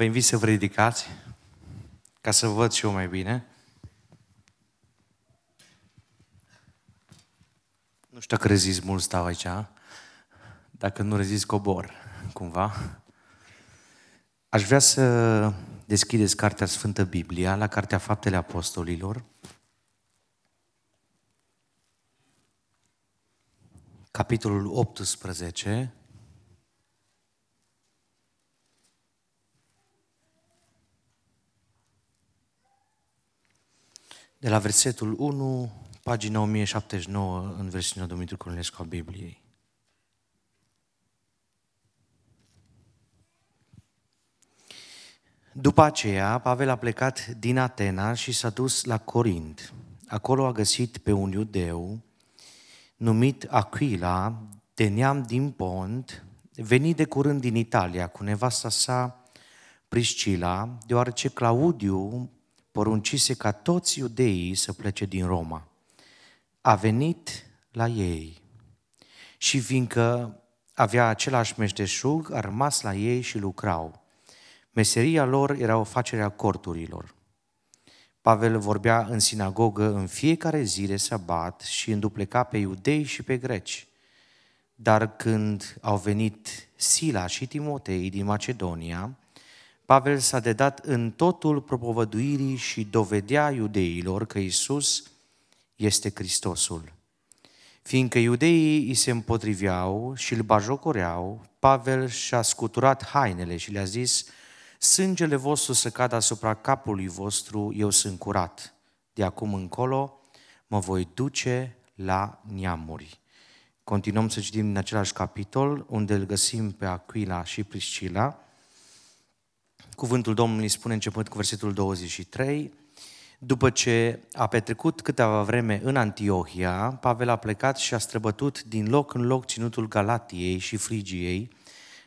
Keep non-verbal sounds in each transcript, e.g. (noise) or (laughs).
Vă invit să vă ridicați ca să văd și eu mai bine. Nu știu dacă rezist mult stau aici. Dacă nu rezist, cobor, cumva. Aș vrea să deschideți Cartea Sfântă Biblia la Cartea Faptele Apostolilor. Capitolul 18. De la versetul 1, pagina 1079, în versiunea Dumitru Cornelescu a Bibliei. După aceea, Pavel a plecat din Atena și s-a dus la Corint. Acolo a găsit pe un iudeu numit Aquila, de neam din Pont, venit de curând din Italia cu nevasta sa Priscila, deoarece Claudiu poruncise ca toți iudeii să plece din Roma. A venit la ei și fiindcă avea același meșteșug, a rămas la ei și lucrau. Meseria lor era o facere a corturilor. Pavel vorbea în sinagogă în fiecare zi de sabat și îndupleca pe iudei și pe greci. Dar când au venit Sila și Timotei din Macedonia, Pavel s-a dedat în totul propovăduirii și dovedea iudeilor că Isus este Hristosul. Fiindcă iudeii îi se împotriveau și îl bajocoreau, Pavel și-a scuturat hainele și le-a zis, sângele vostru să cadă asupra capului vostru, eu sunt curat. De acum încolo mă voi duce la neamuri. Continuăm să citim din același capitol, unde îl găsim pe Aquila și Priscila, Cuvântul Domnului spune începând cu versetul 23, după ce a petrecut câteva vreme în Antiohia, Pavel a plecat și a străbătut din loc în loc ținutul Galatiei și Frigiei,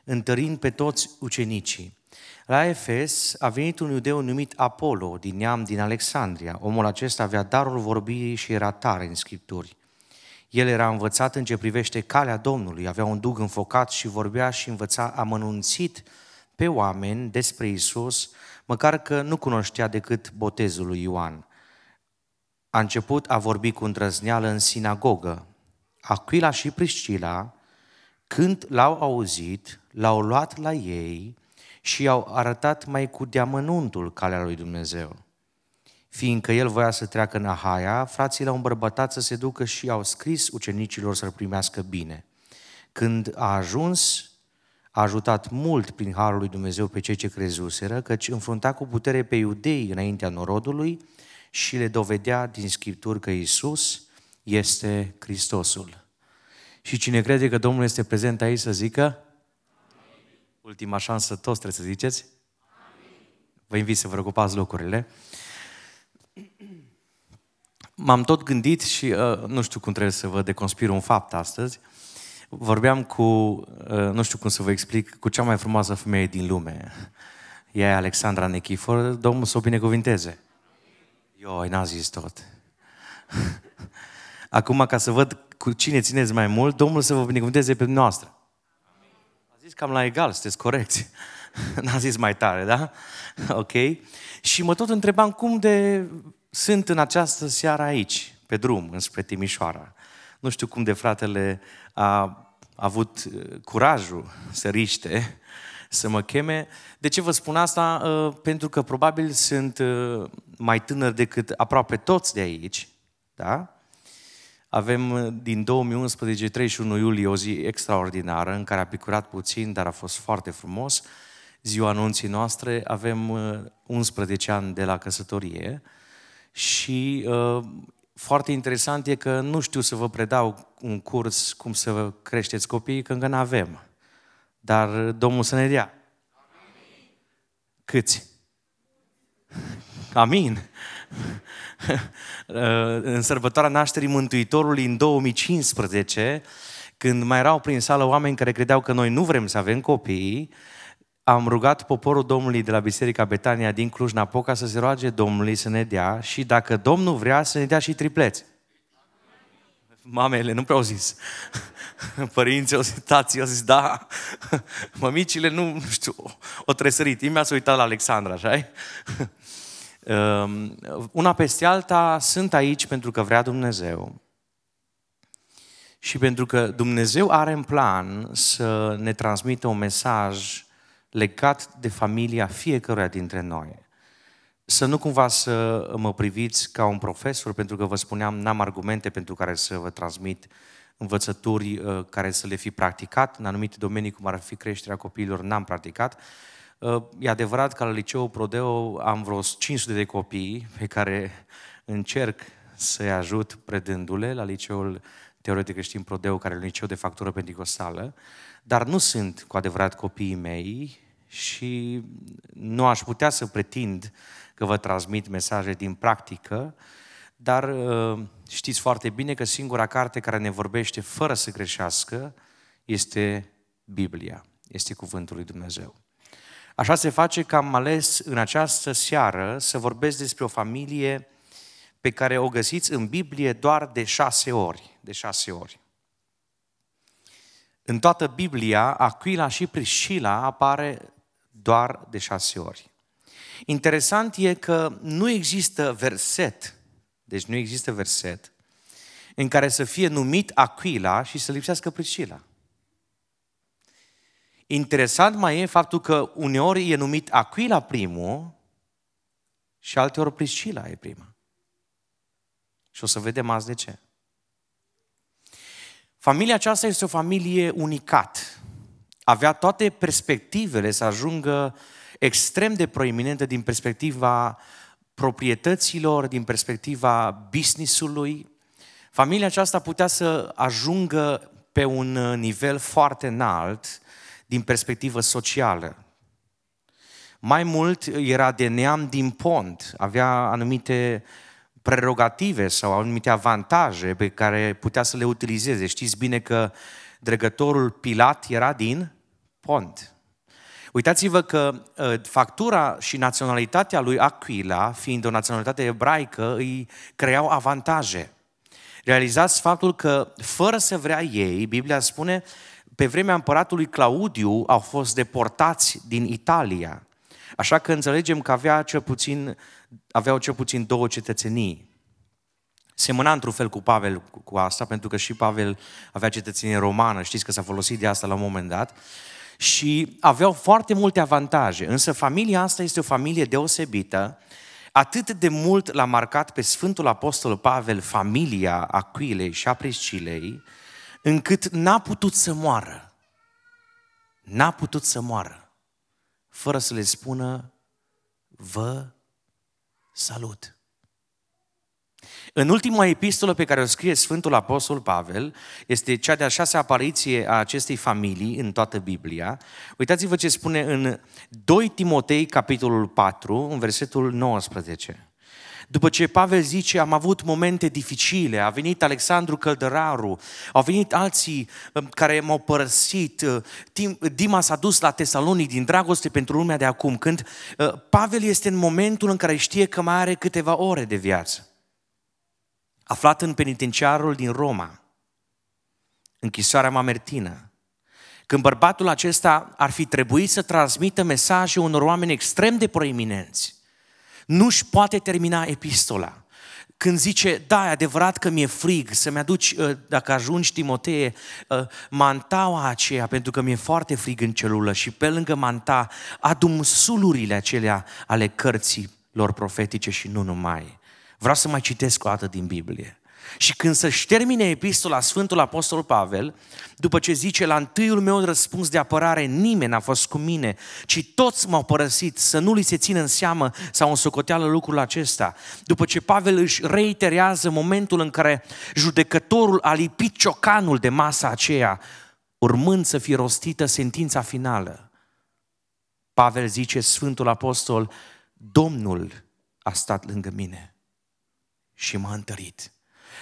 întărind pe toți ucenicii. La Efes a venit un iudeu numit Apollo, din neam din Alexandria. Omul acesta avea darul vorbirii și era tare în scripturi. El era învățat în ce privește calea Domnului, avea un dug înfocat și vorbea și învăța amănunțit pe oameni despre Isus, măcar că nu cunoștea decât botezul lui Ioan. A început a vorbi cu îndrăzneală în sinagogă. Aquila și Priscila, când l-au auzit, l-au luat la ei și i-au arătat mai cu deamănuntul calea lui Dumnezeu. Fiindcă el voia să treacă în Ahaia, frații l-au îmbărbătat să se ducă și au scris ucenicilor să-l primească bine. Când a ajuns a ajutat mult prin Harul lui Dumnezeu pe cei ce crezuseră, căci înfrunta cu putere pe iudei înaintea norodului și le dovedea din Scripturi că Isus este Hristosul. Și cine crede că Domnul este prezent aici să zică, Amin. ultima șansă, toți trebuie să ziceți, Amin. vă invit să vă ocupați locurile. M-am tot gândit și uh, nu știu cum trebuie să vă deconspir un fapt astăzi, vorbeam cu, uh, nu știu cum să vă explic, cu cea mai frumoasă femeie din lume. Ea e Alexandra Nechifor, Domnul să o binecuvinteze. Eu, n-am zis tot. (laughs) Acum, ca să văd cu cine țineți mai mult, Domnul să vă binecuvinteze pe noastră. A zis cam la egal, sunteți corecți. (laughs) N-a zis mai tare, da? (laughs) Ok? Și mă tot întrebam cum de sunt în această seară aici, pe drum, înspre Timișoara. Nu știu cum de fratele a avut uh, curajul să riște, să mă cheme. De ce vă spun asta? Uh, pentru că probabil sunt uh, mai tânăr decât aproape toți de aici, da? Avem din 2011, 31 iulie, o zi extraordinară în care a picurat puțin, dar a fost foarte frumos. Ziua anunții noastre, avem 11 ani de la căsătorie și foarte interesant e că nu știu să vă predau un curs cum să creșteți copiii, că încă nu avem. Dar Domnul să ne dea. Amin. Câți? Amin. în sărbătoarea nașterii Mântuitorului în 2015, când mai erau prin sală oameni care credeau că noi nu vrem să avem copii, am rugat poporul Domnului de la Biserica Betania din Cluj-Napoca să se roage Domnului să ne dea și dacă Domnul vrea să ne dea și tripleți. Mamele nu prea au zis. (laughs) Părinții au zis, tații au zis, da. (laughs) Mămicile nu, nu știu, o tresărit. Imediat s-a uitat la Alexandra, așa (laughs) um, Una peste alta sunt aici pentru că vrea Dumnezeu. Și pentru că Dumnezeu are în plan să ne transmită un mesaj legat de familia fiecăruia dintre noi. Să nu cumva să mă priviți ca un profesor, pentru că vă spuneam, n-am argumente pentru care să vă transmit învățături uh, care să le fi practicat. În anumite domenii, cum ar fi creșterea copiilor, n-am practicat. Uh, e adevărat că la liceul Prodeo am vreo 500 de copii pe care încerc să-i ajut predându-le la liceul teoretic creștin Prodeo, care e un liceu de factură pentecostală, dar nu sunt cu adevărat copiii mei și nu aș putea să pretind că vă transmit mesaje din practică, dar uh, știți foarte bine că singura carte care ne vorbește fără să greșească este Biblia, este Cuvântul lui Dumnezeu. Așa se face că am ales în această seară să vorbesc despre o familie pe care o găsiți în Biblie doar de șase ori. De șase ori. În toată Biblia, Aquila și Priscila apare doar de șase ori. Interesant e că nu există verset, deci nu există verset, în care să fie numit Aquila și să lipsească Priscila. Interesant mai e faptul că uneori e numit Aquila primul și alteori Priscila e prima. Și o să vedem azi de ce. Familia aceasta este o familie unicat. Avea toate perspectivele să ajungă extrem de proeminentă din perspectiva proprietăților, din perspectiva businessului. Familia aceasta putea să ajungă pe un nivel foarte înalt din perspectivă socială. Mai mult, era de neam din pont, avea anumite prerogative sau anumite avantaje pe care putea să le utilizeze. Știți bine că dregătorul Pilat era din pont. Uitați-vă că ă, factura și naționalitatea lui Aquila, fiind o naționalitate ebraică, îi creau avantaje. Realizați faptul că, fără să vrea ei, Biblia spune, pe vremea împăratului Claudiu au fost deportați din Italia. Așa că înțelegem că avea cel puțin, aveau cel puțin două cetățenii. Semăna într-un fel cu Pavel cu asta, pentru că și Pavel avea cetățenie romană, știți că s-a folosit de asta la un moment dat și aveau foarte multe avantaje. Însă familia asta este o familie deosebită, atât de mult l-a marcat pe Sfântul Apostol Pavel familia Aquilei și a Priscilei, încât n-a putut să moară. N-a putut să moară fără să le spună vă salut. În ultima epistolă pe care o scrie Sfântul Apostol Pavel, este cea de-a șasea apariție a acestei familii în toată Biblia. Uitați-vă ce spune în 2 Timotei, capitolul 4, în versetul 19. După ce Pavel zice, am avut momente dificile, a venit Alexandru Căldăraru, au venit alții um, care m-au părăsit, uh, Dima s-a dus la Tesalonic din dragoste pentru lumea de acum, când uh, Pavel este în momentul în care știe că mai are câteva ore de viață. Aflat în penitenciarul din Roma, închisoarea Mamertină, când bărbatul acesta ar fi trebuit să transmită mesaje unor oameni extrem de proeminenți, nu-și poate termina epistola. Când zice, da, e adevărat că mi-e frig, să-mi aduci, uh, dacă ajungi, Timotee, uh, mantaua aceea, pentru că mi-e foarte frig în celulă și pe lângă manta adum sulurile acelea ale cărții lor profetice și nu numai. Vreau să mai citesc o dată din Biblie. Și când să-și termine epistola Sfântul Apostol Pavel, după ce zice, la întâiul meu răspuns de apărare, nimeni n-a fost cu mine, ci toți m-au părăsit, să nu li se țină în seamă sau în socoteală lucrul acesta. După ce Pavel își reiterează momentul în care judecătorul a lipit ciocanul de masa aceea, urmând să fie rostită sentința finală. Pavel zice, Sfântul Apostol, Domnul a stat lângă mine și m-a întărit.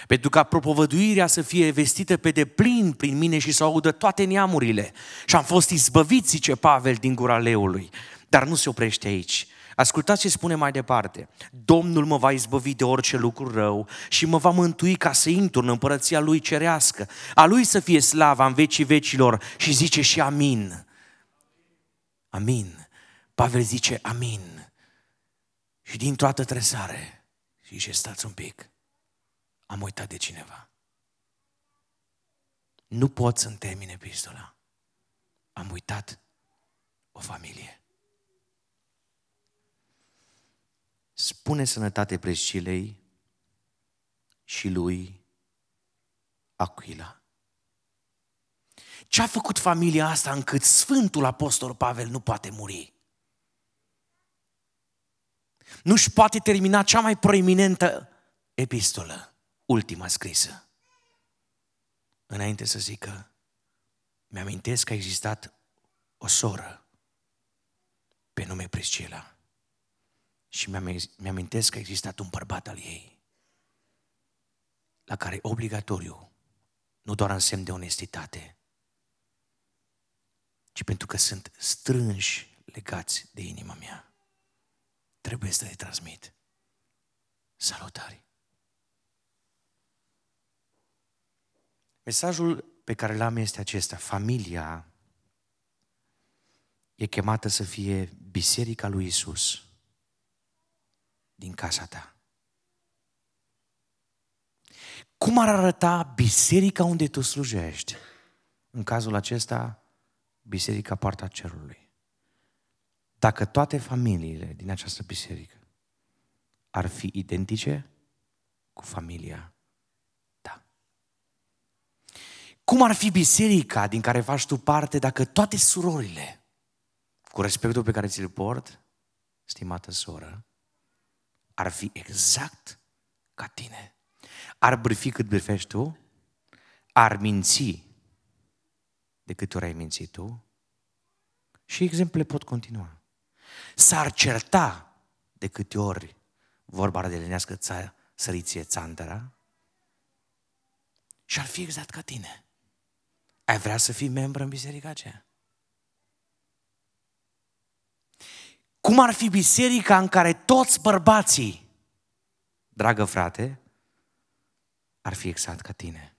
Pentru ca propovăduirea să fie vestită pe deplin prin mine și să audă toate neamurile. Și am fost izbăvit, zice Pavel, din gura leului. Dar nu se oprește aici. Ascultați ce spune mai departe. Domnul mă va izbăvi de orice lucru rău și mă va mântui ca să intru în împărăția Lui cerească. A Lui să fie slava în vecii vecilor și zice și amin. Amin. Pavel zice amin. Și din toată tresare zice stați un pic. Am uitat de cineva. Nu pot să-mi termin epistola. Am uitat o familie. spune sănătate Prescilei și lui Aquila. Ce a făcut familia asta încât Sfântul Apostol Pavel nu poate muri? Nu-și poate termina cea mai proeminentă epistolă, ultima scrisă. Înainte să zică, mi-amintesc că a existat o soră pe nume Priscila și mi-amintesc că a existat un bărbat al ei la care obligatoriu, nu doar în semn de onestitate, ci pentru că sunt strânși legați de inima mea. Trebuie să le transmit. Salutare! Mesajul pe care l-am este acesta. Familia e chemată să fie biserica lui Isus din casa ta. Cum ar arăta biserica unde tu slujești? În cazul acesta, biserica Poarta Cerului. Dacă toate familiile din această biserică ar fi identice cu familia ta. Cum ar fi biserica din care faci tu parte dacă toate surorile, cu respectul pe care ți-l port, stimată soră, ar fi exact ca tine. Ar bârfi cât bârfești tu, ar minți de câte ori ai mințit tu și exemple pot continua. S-ar certa de câte ori vorba de lenească ța, săriție țandăra și ar fi exact ca tine. Ai vrea să fii membru în biserica aceea? Cum ar fi biserica în care toți bărbații, dragă frate, ar fi exact ca tine.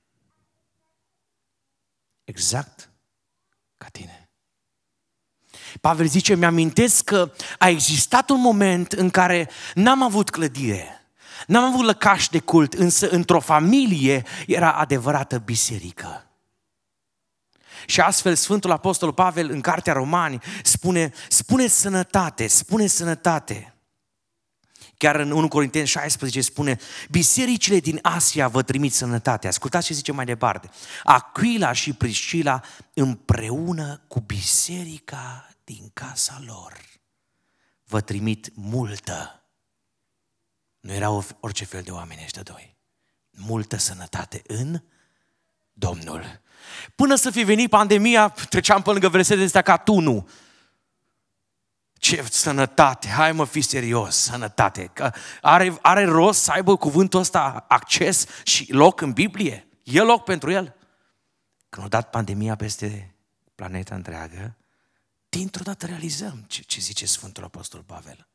Exact ca tine. Pavel zice, mi-amintesc că a existat un moment în care n-am avut clădire, n-am avut lăcaș de cult, însă într-o familie era adevărată biserică. Și astfel Sfântul Apostol Pavel în Cartea Romani spune, spune sănătate, spune sănătate. Chiar în 1 Corinteni 16 spune, bisericile din Asia vă trimit sănătate. Ascultați ce zice mai departe. Aquila și Priscila împreună cu biserica din casa lor vă trimit multă. Nu erau orice fel de oameni ăștia doi. Multă sănătate în Domnul. Până să fi venit pandemia, treceam pe lângă versetele astea ca tu nu. Ce sănătate, hai mă, fi serios, sănătate. Că are, are rost să aibă cuvântul ăsta acces și loc în Biblie? E loc pentru el? Când a dat pandemia peste planeta întreagă, dintr-o dată realizăm ce, ce zice Sfântul Apostol Pavel.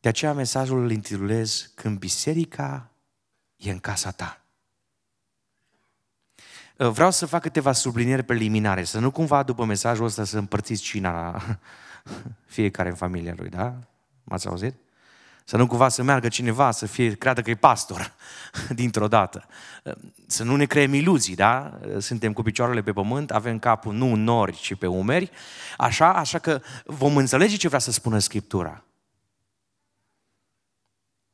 De aceea mesajul îl intitulez Când biserica e în casa ta. Uh, vreau să fac câteva sublinieri preliminare, să nu cumva după mesajul ăsta să împărțiți cina la (laughs) fiecare în familia lui, da? M-ați auzit? Să nu cumva să meargă cineva să fie, creadă că e pastor (laughs) dintr-o dată. Uh, să nu ne creăm iluzii, da? Uh, suntem cu picioarele pe pământ, avem capul nu în nori, ci pe umeri. Așa, așa că vom înțelege ce vrea să spună Scriptura.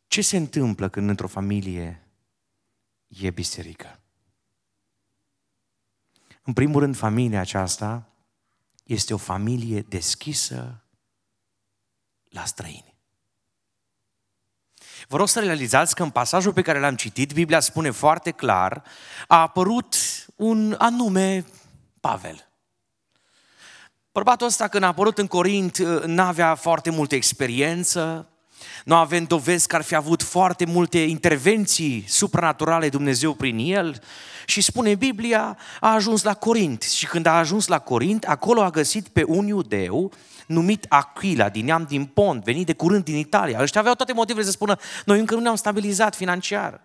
Ce se întâmplă când într-o familie e biserică? În primul rând, familia aceasta este o familie deschisă la străini. Vă rog să realizați că în pasajul pe care l-am citit, Biblia spune foarte clar, a apărut un anume Pavel. Bărbatul ăsta când a apărut în Corint n-avea foarte multă experiență, nu avem dovezi că ar fi avut foarte multe intervenții supranaturale Dumnezeu prin el. Și spune Biblia, a ajuns la Corint. Și când a ajuns la Corint, acolo a găsit pe un iudeu numit Aquila, din neam din Pont, venit de curând din Italia. Ăștia aveau toate motivele să spună, noi încă nu ne-am stabilizat financiar.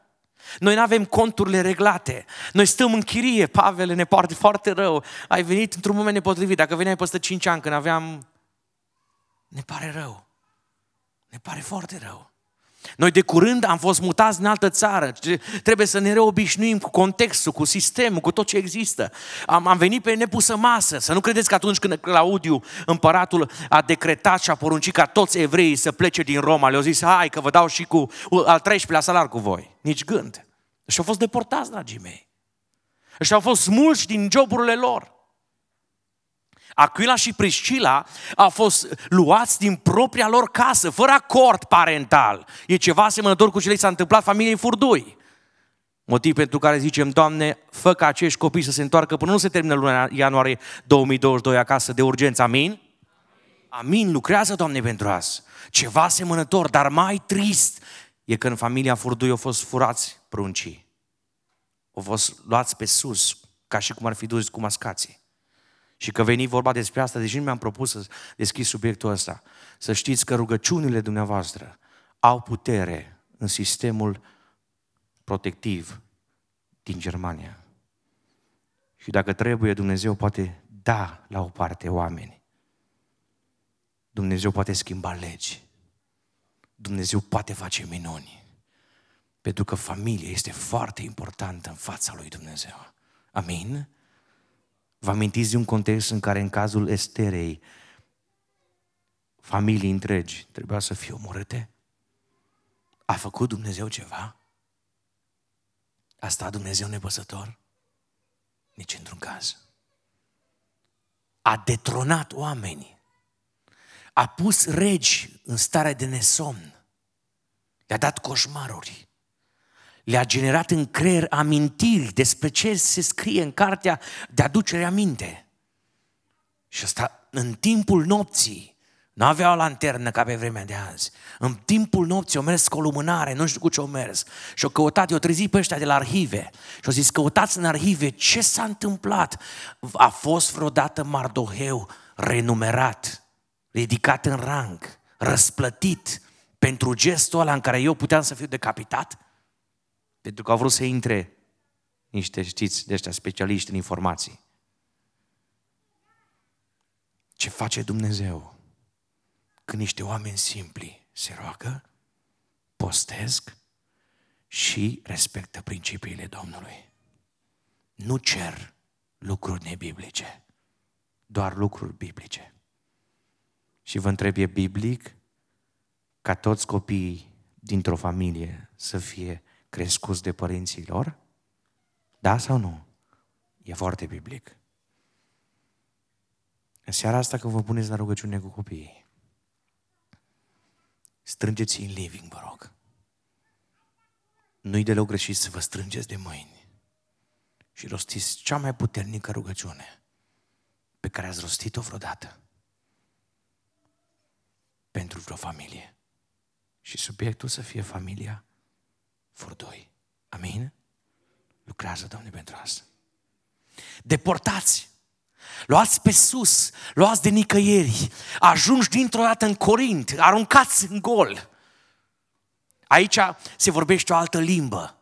Noi nu avem conturile reglate. Noi stăm în chirie. Pavel ne poartă foarte rău. Ai venit într-un moment nepotrivit. Dacă veneai peste 5 ani când aveam... Ne pare rău. Ne pare foarte rău. Noi de curând am fost mutați în altă țară. Trebuie să ne reobișnuim cu contextul, cu sistemul, cu tot ce există. Am, am venit pe nepusă masă. Să nu credeți că atunci când Claudiu, împăratul, a decretat și a poruncit ca toți evreii să plece din Roma, le-au zis, hai că vă dau și cu al 13-lea salar cu voi. Nici gând. Și au fost deportați, dragii mei. Și au fost smulși din joburile lor. Aquila și Priscila au fost luați din propria lor casă, fără acord parental. E ceva asemănător cu ce le s-a întâmplat familiei Furdui. Motiv pentru care zicem, Doamne, fă ca acești copii să se întoarcă până nu se termină luna ianuarie 2022 acasă de urgență. Amin? Amin. Lucrează, Doamne, pentru asta. Ceva asemănător, dar mai trist e că în familia Furdui au fost furați pruncii. Au fost luați pe sus, ca și cum ar fi dus cu mascații. Și că veni vorba despre asta, deși nu mi-am propus să deschid subiectul ăsta, să știți că rugăciunile dumneavoastră au putere în sistemul protectiv din Germania. Și dacă trebuie, Dumnezeu poate da la o parte oameni. Dumnezeu poate schimba legi. Dumnezeu poate face minuni. Pentru că familia este foarte importantă în fața lui Dumnezeu. Amin? Vă amintiți de un context în care în cazul Esterei familii întregi trebuia să fie omorâte? A făcut Dumnezeu ceva? A stat Dumnezeu nepăsător? Nici într-un caz. A detronat oameni. A pus regi în stare de nesomn. Le-a dat coșmaruri le-a generat în creier amintiri despre ce se scrie în cartea de aducere aminte. Și asta în timpul nopții, nu avea o lanternă ca pe vremea de azi. În timpul nopții au mers cu o lumânare, nu știu cu ce au mers. Și au căutat, i-au trezit pe ăștia de la arhive. Și au zis, căutați în arhive ce s-a întâmplat. A fost vreodată Mardoheu renumerat, ridicat în rang, răsplătit pentru gestul ăla în care eu puteam să fiu decapitat? Pentru că au vrut să intre niște, știți, de ăștia specialiști în informații. Ce face Dumnezeu când niște oameni simpli se roagă, postesc și respectă principiile Domnului. Nu cer lucruri nebiblice, doar lucruri biblice. Și vă întreb, e biblic ca toți copiii dintr-o familie să fie crescuți de părinții lor? Da sau nu? E foarte biblic. În seara asta când vă puneți la rugăciune cu copiii, strângeți în living, vă rog. Nu-i deloc greșit să vă strângeți de mâini și rostiți cea mai puternică rugăciune pe care ați rostit-o vreodată pentru vreo familie. Și subiectul să fie familia furdoi. Amin? Lucrează, Doamne, pentru asta. Deportați. Luați pe sus, luați de nicăieri, ajungi dintr-o dată în Corint, aruncați în gol. Aici se vorbește o altă limbă.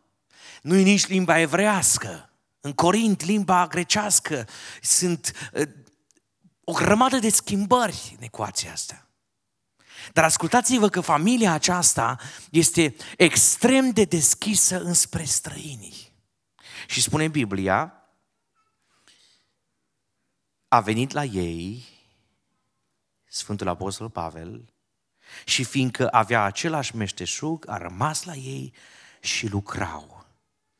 Nu e nici limba evrească. În Corint, limba grecească. Sunt uh, o grămadă de schimbări în ecuația asta. Dar ascultați-vă că familia aceasta este extrem de deschisă înspre străinii. Și spune Biblia, a venit la ei Sfântul Apostol Pavel și fiindcă avea același meșteșug, a rămas la ei și lucrau.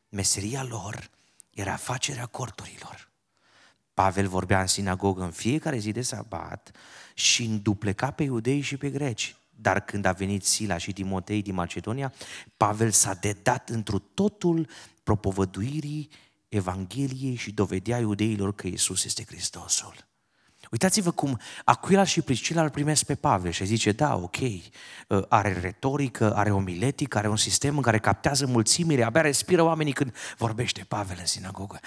Meseria lor era facerea corturilor. Pavel vorbea în sinagogă în fiecare zi de sabat și îndupleca pe iudei și pe greci. Dar când a venit Sila și Timotei din Macedonia, Pavel s-a dedat întru totul propovăduirii Evangheliei și dovedea iudeilor că Isus este Hristosul. Uitați-vă cum Aquila și Priscila îl primesc pe Pavel și zice, da, ok, uh, are retorică, are omiletică, are un sistem în care captează mulțimile, abia respiră oamenii când vorbește Pavel în sinagogă.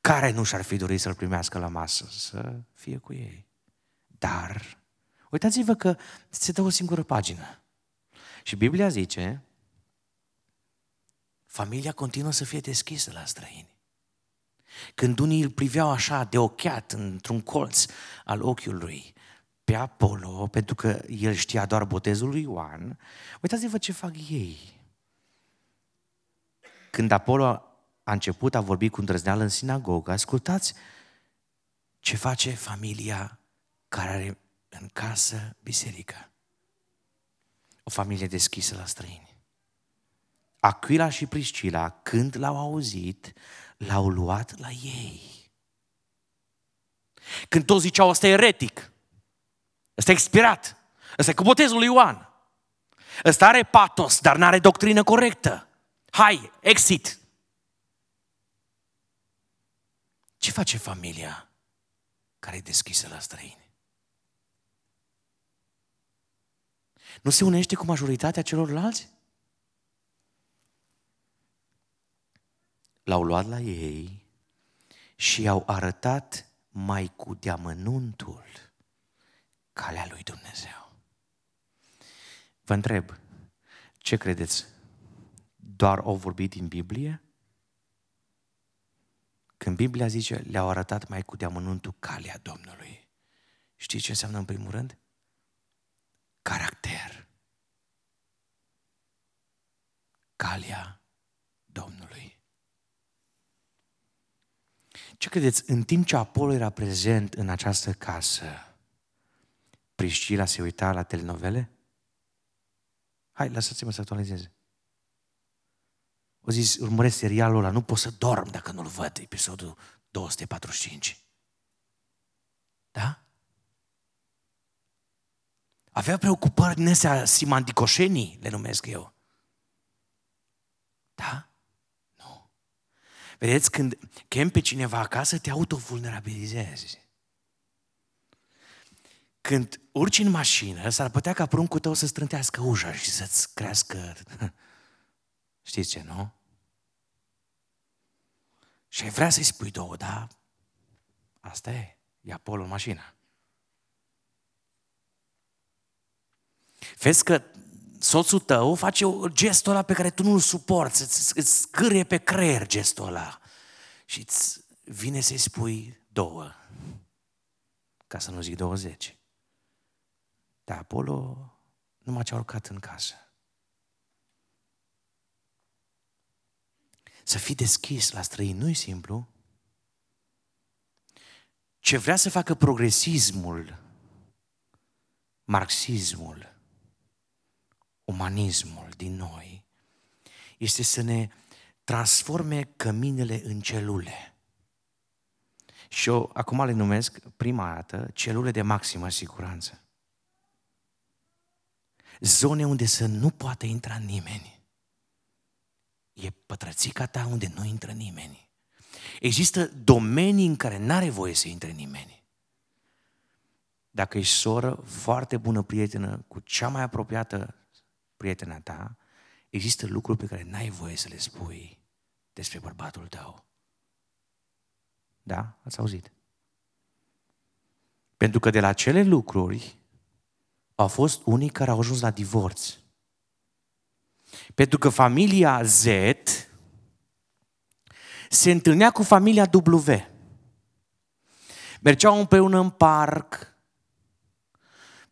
Care nu și-ar fi dorit să-l primească la masă? Să fie cu ei. Dar, uitați-vă că se dă o singură pagină. Și Biblia zice, familia continuă să fie deschisă la străini. Când unii îl priveau așa de ochiat într-un colț al ochiului pe Apollo, pentru că el știa doar botezul lui Ioan, uitați-vă ce fac ei. Când Apollo a început a vorbi cu îndrăzneală în sinagogă, ascultați ce face familia care are în casă biserică. O familie deschisă la străini. Aquila și Priscila, când l-au auzit, l-au luat la ei. Când toți ziceau, ăsta e eretic, ăsta e expirat, ăsta e cu botezul lui Ioan, ăsta are patos, dar nu are doctrină corectă. Hai, exit! Ce face familia care e deschisă la străini? Nu se unește cu majoritatea celorlalți? L-au luat la ei și i-au arătat mai cu deamănuntul calea lui Dumnezeu. Vă întreb, ce credeți? Doar au vorbit din Biblie? Când Biblia zice, le-au arătat mai cu deamănuntul calea Domnului. Știți ce înseamnă în primul rând? Caracter. Calea Domnului. Ce credeți? În timp ce Apollo era prezent în această casă, Priscila se uita la telenovele? Hai, lăsați-mă să actualizeze. O zis, urmăresc serialul ăla, nu pot să dorm dacă nu-l văd, episodul 245. Da? Avea preocupări din astea simandicoșenii, le numesc eu. Da? Nu. Vedeți, când chem pe cineva acasă, te autovulnerabilizezi. Când urci în mașină, s-ar putea ca pruncul tău să strântească ușa și să-ți crească (laughs) Știți ce, nu? Și ai vrea să-i spui două, da? Asta e, e Apollo în mașină. Vezi că soțul tău face gestul ăla pe care tu nu-l suporți, îți, îți scârie pe creier gestul ăla și îți vine să-i spui două, ca să nu zic 20. Dar Apollo numai ce a urcat în casă. Să fii deschis la străini nu e simplu. Ce vrea să facă progresismul, marxismul, umanismul din noi, este să ne transforme căminele în celule. Și eu acum le numesc prima dată celule de maximă siguranță. Zone unde să nu poată intra nimeni e pătrățica ta unde nu intră nimeni. Există domenii în care n-are voie să intre nimeni. Dacă ești soră, foarte bună prietenă, cu cea mai apropiată prietena ta, există lucruri pe care n-ai voie să le spui despre bărbatul tău. Da? Ați auzit? Pentru că de la acele lucruri au fost unii care au ajuns la divorț. Pentru că familia Z se întâlnea cu familia W. Mergeau împreună în parc,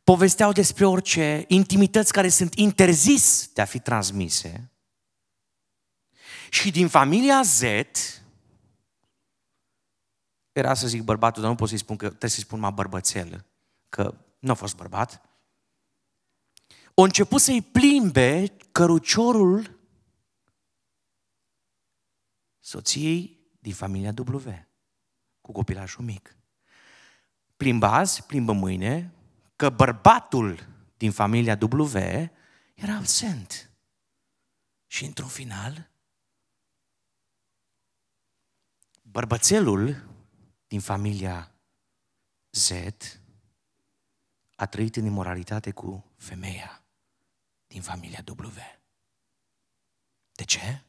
povesteau despre orice, intimități care sunt interzis de a fi transmise. Și din familia Z, era să zic bărbatul, dar nu pot să-i spun că trebuie să-i spun mai bărbățel, că nu a fost bărbat. O început să-i plimbe căruciorul soției din familia W, cu copilașul mic. Plimbă azi, plimbă mâine, că bărbatul din familia W era absent. Și într-un final, bărbățelul din familia Z a trăit în imoralitate cu femeia din familia W. De ce?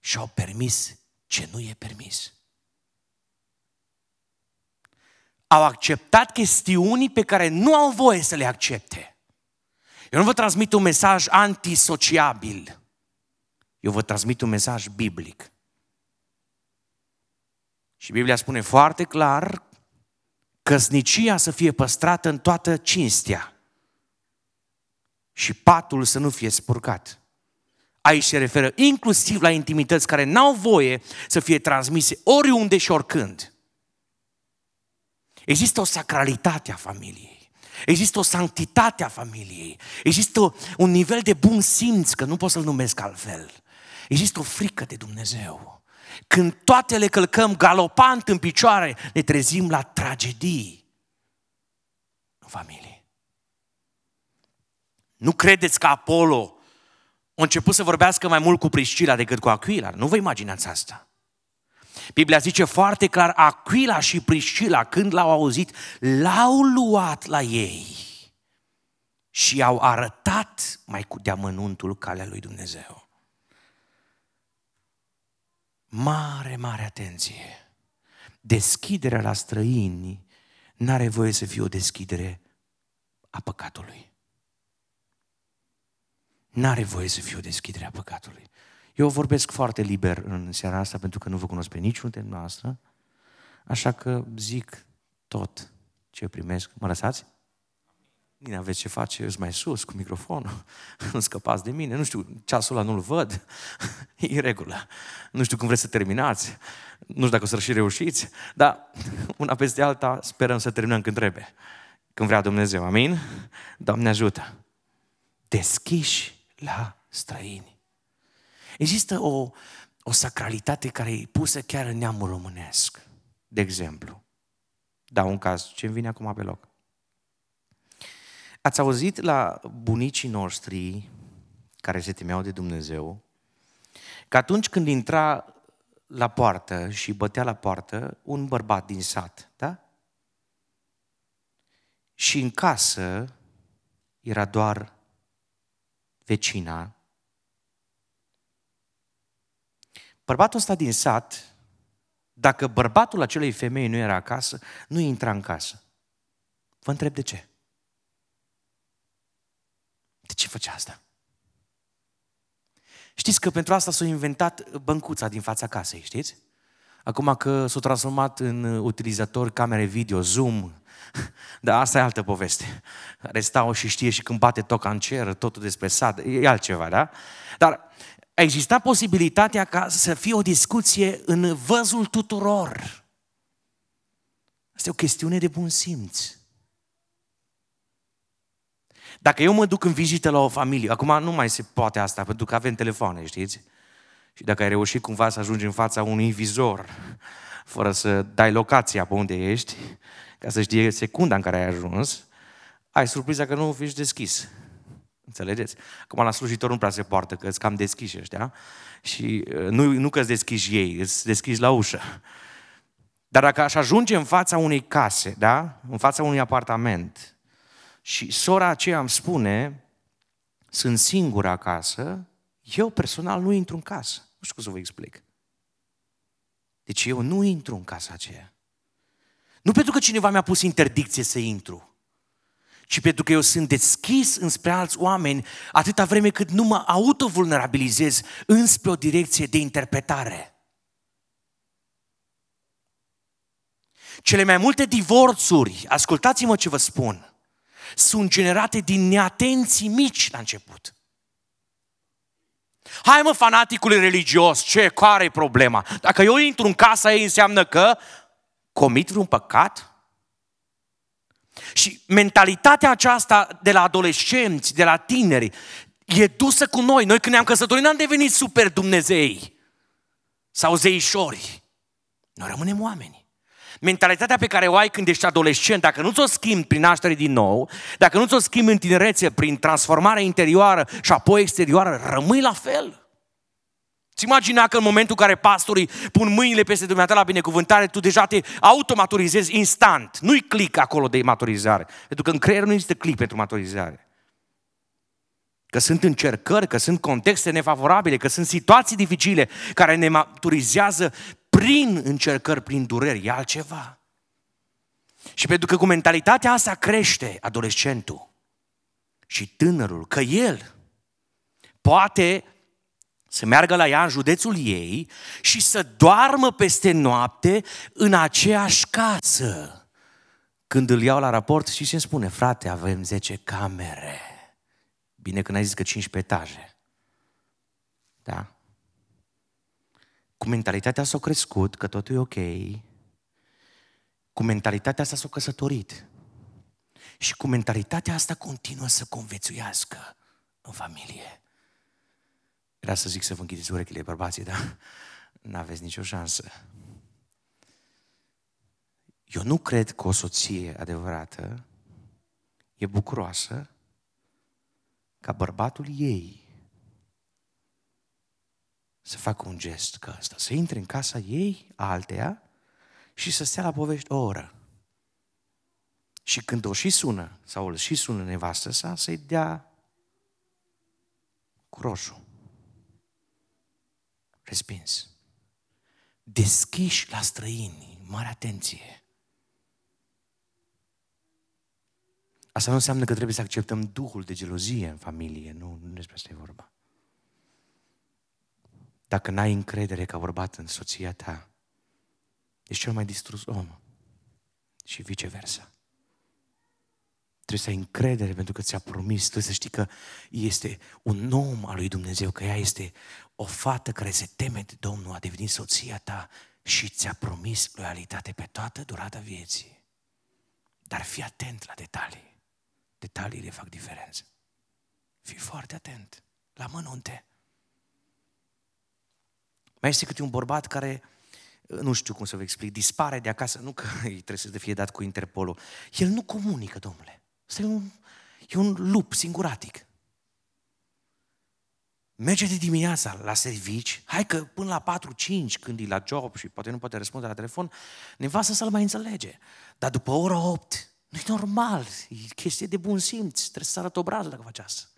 Și-au permis ce nu e permis. Au acceptat chestiuni pe care nu au voie să le accepte. Eu nu vă transmit un mesaj antisociabil. Eu vă transmit un mesaj biblic. Și Biblia spune foarte clar căsnicia să fie păstrată în toată cinstea și patul să nu fie spurcat. Aici se referă inclusiv la intimități care n-au voie să fie transmise oriunde și oricând. Există o sacralitate a familiei. Există o sanctitate a familiei. Există un nivel de bun simț, că nu pot să-l numesc altfel. Există o frică de Dumnezeu. Când toate le călcăm galopant în picioare, ne trezim la tragedii în familie. Nu credeți că Apollo a început să vorbească mai mult cu Priscila decât cu Aquila? Nu vă imaginați asta. Biblia zice foarte clar, Aquila și Priscila, când l-au auzit, l-au luat la ei și au arătat mai cu deamănuntul calea lui Dumnezeu. Mare, mare atenție! Deschiderea la străini n-are voie să fie o deschidere a păcatului. N-are voie să fie o deschidere a păcatului. Eu vorbesc foarte liber în seara asta pentru că nu vă cunosc pe niciunul dintre noastră, așa că zic tot ce primesc. Mă lăsați? Bine, aveți ce face, eu mai sus cu microfonul, (laughs) nu scăpați de mine, nu știu, ceasul ăla nu-l văd, (laughs) e în regulă. Nu știu cum vreți să terminați, nu știu dacă o să și reușiți, dar (laughs) una peste alta sperăm să terminăm când trebuie, când vrea Dumnezeu, amin? Doamne ajută! Deschiși la străini. Există o, o sacralitate care e pusă chiar în neamul românesc. De exemplu, dau un caz, ce îmi vine acum pe loc. Ați auzit la bunicii noștri, care se temeau de Dumnezeu, că atunci când intra la poartă și bătea la poartă un bărbat din sat, da? Și în casă era doar vecina. Bărbatul ăsta din sat, dacă bărbatul acelei femei nu era acasă, nu intra în casă. Vă întreb de ce? De ce făcea asta? Știți că pentru asta s-a inventat băncuța din fața casei, știți? Acum că s-a transformat în utilizator camere video, Zoom, (laughs) dar asta e altă poveste. Care stau și știe și când bate toca în cer, totul despre sad, e altceva, da? Dar a existat posibilitatea ca să fie o discuție în văzul tuturor. Asta e o chestiune de bun simț. Dacă eu mă duc în vizită la o familie, acum nu mai se poate asta, pentru că avem telefoane, știți? Și dacă ai reușit cumva să ajungi în fața unui vizor, fără să dai locația pe unde ești, ca să știe secunda în care ai ajuns, ai surpriza că nu ești deschis. Înțelegeți? Acum la slujitor nu prea se poartă, că îți cam deschiși ăștia. Și uh, nu, nu că îți deschiși ei, îți deschiși la ușă. Dar dacă aș ajunge în fața unei case, da? În fața unui apartament, și sora aceea îmi spune, sunt singură acasă, eu personal nu intru în casă. Nu știu cum să vă explic. Deci eu nu intru în casa aceea. Nu pentru că cineva mi-a pus interdicție să intru, ci pentru că eu sunt deschis înspre alți oameni atâta vreme cât nu mă autovulnerabilizez înspre o direcție de interpretare. Cele mai multe divorțuri, ascultați-mă ce vă spun, sunt generate din neatenții mici la început. Hai mă, fanaticul religios, ce, care e problema? Dacă eu intru în casa ei, înseamnă că comit vreun păcat? Și mentalitatea aceasta de la adolescenți, de la tineri, e dusă cu noi. Noi când ne-am căsătorit n-am devenit super Dumnezei sau zeișori. Noi rămânem oameni mentalitatea pe care o ai când ești adolescent, dacă nu ți-o schimbi prin naștere din nou, dacă nu ți-o schimbi în tinerețe, prin transformare interioară și apoi exterioară, rămâi la fel. Ți imagina că în momentul în care pastorii pun mâinile peste dumneata la binecuvântare, tu deja te automaturizezi instant. Nu-i click acolo de maturizare. Pentru că în creier nu există click pentru maturizare. Că sunt încercări, că sunt contexte nefavorabile, că sunt situații dificile care ne maturizează prin încercări, prin dureri. E altceva. Și pentru că cu mentalitatea asta crește adolescentul și tânărul, că el poate să meargă la ea în județul ei și să doarmă peste noapte în aceeași casă. Când îl iau la raport și ce spune, frate, avem 10 camere. Bine că n-ai zis că 15 etaje. Da? Cu mentalitatea s-a crescut, că totul e ok. Cu mentalitatea asta s-a căsătorit. Și cu mentalitatea asta continuă să convețuiască în familie. Era să zic să vă închideți urechile, bărbații, dar (laughs) n-aveți nicio șansă. Eu nu cred că o soție adevărată e bucuroasă ca bărbatul ei să facă un gest ca ăsta, să intre în casa ei, a alteia, și să stea la povești o oră. Și când o și sună, sau îl și sună nevastă sa, să-i dea cu roșu. Respins. Deschiși la străini, mare atenție. Asta nu înseamnă că trebuie să acceptăm duhul de gelozie în familie, nu, nu despre asta e vorba. Dacă n-ai încredere ca bărbat în soția ta, ești cel mai distrus om. Și viceversa. Trebuie să ai încredere pentru că ți-a promis, trebuie să știi că este un om al lui Dumnezeu, că ea este o fată care se teme de Domnul, a devenit soția ta și ți-a promis loialitate pe toată durata vieții. Dar fii atent la detalii. Detaliile fac diferență. Fii foarte atent la mănunte. Mai este câte un bărbat care, nu știu cum să vă explic, dispare de acasă, nu că (laughs) îi trebuie să fie dat cu Interpolul. El nu comunică, domnule. Asta e un, e un lup singuratic. Merge de dimineața la servici, hai că până la 4-5 când e la job și poate nu poate răspunde la telefon, nevastă să-l mai înțelege. Dar după ora 8, nu e normal, e chestie de bun simț, trebuie să arăt obrazul dacă faci asta.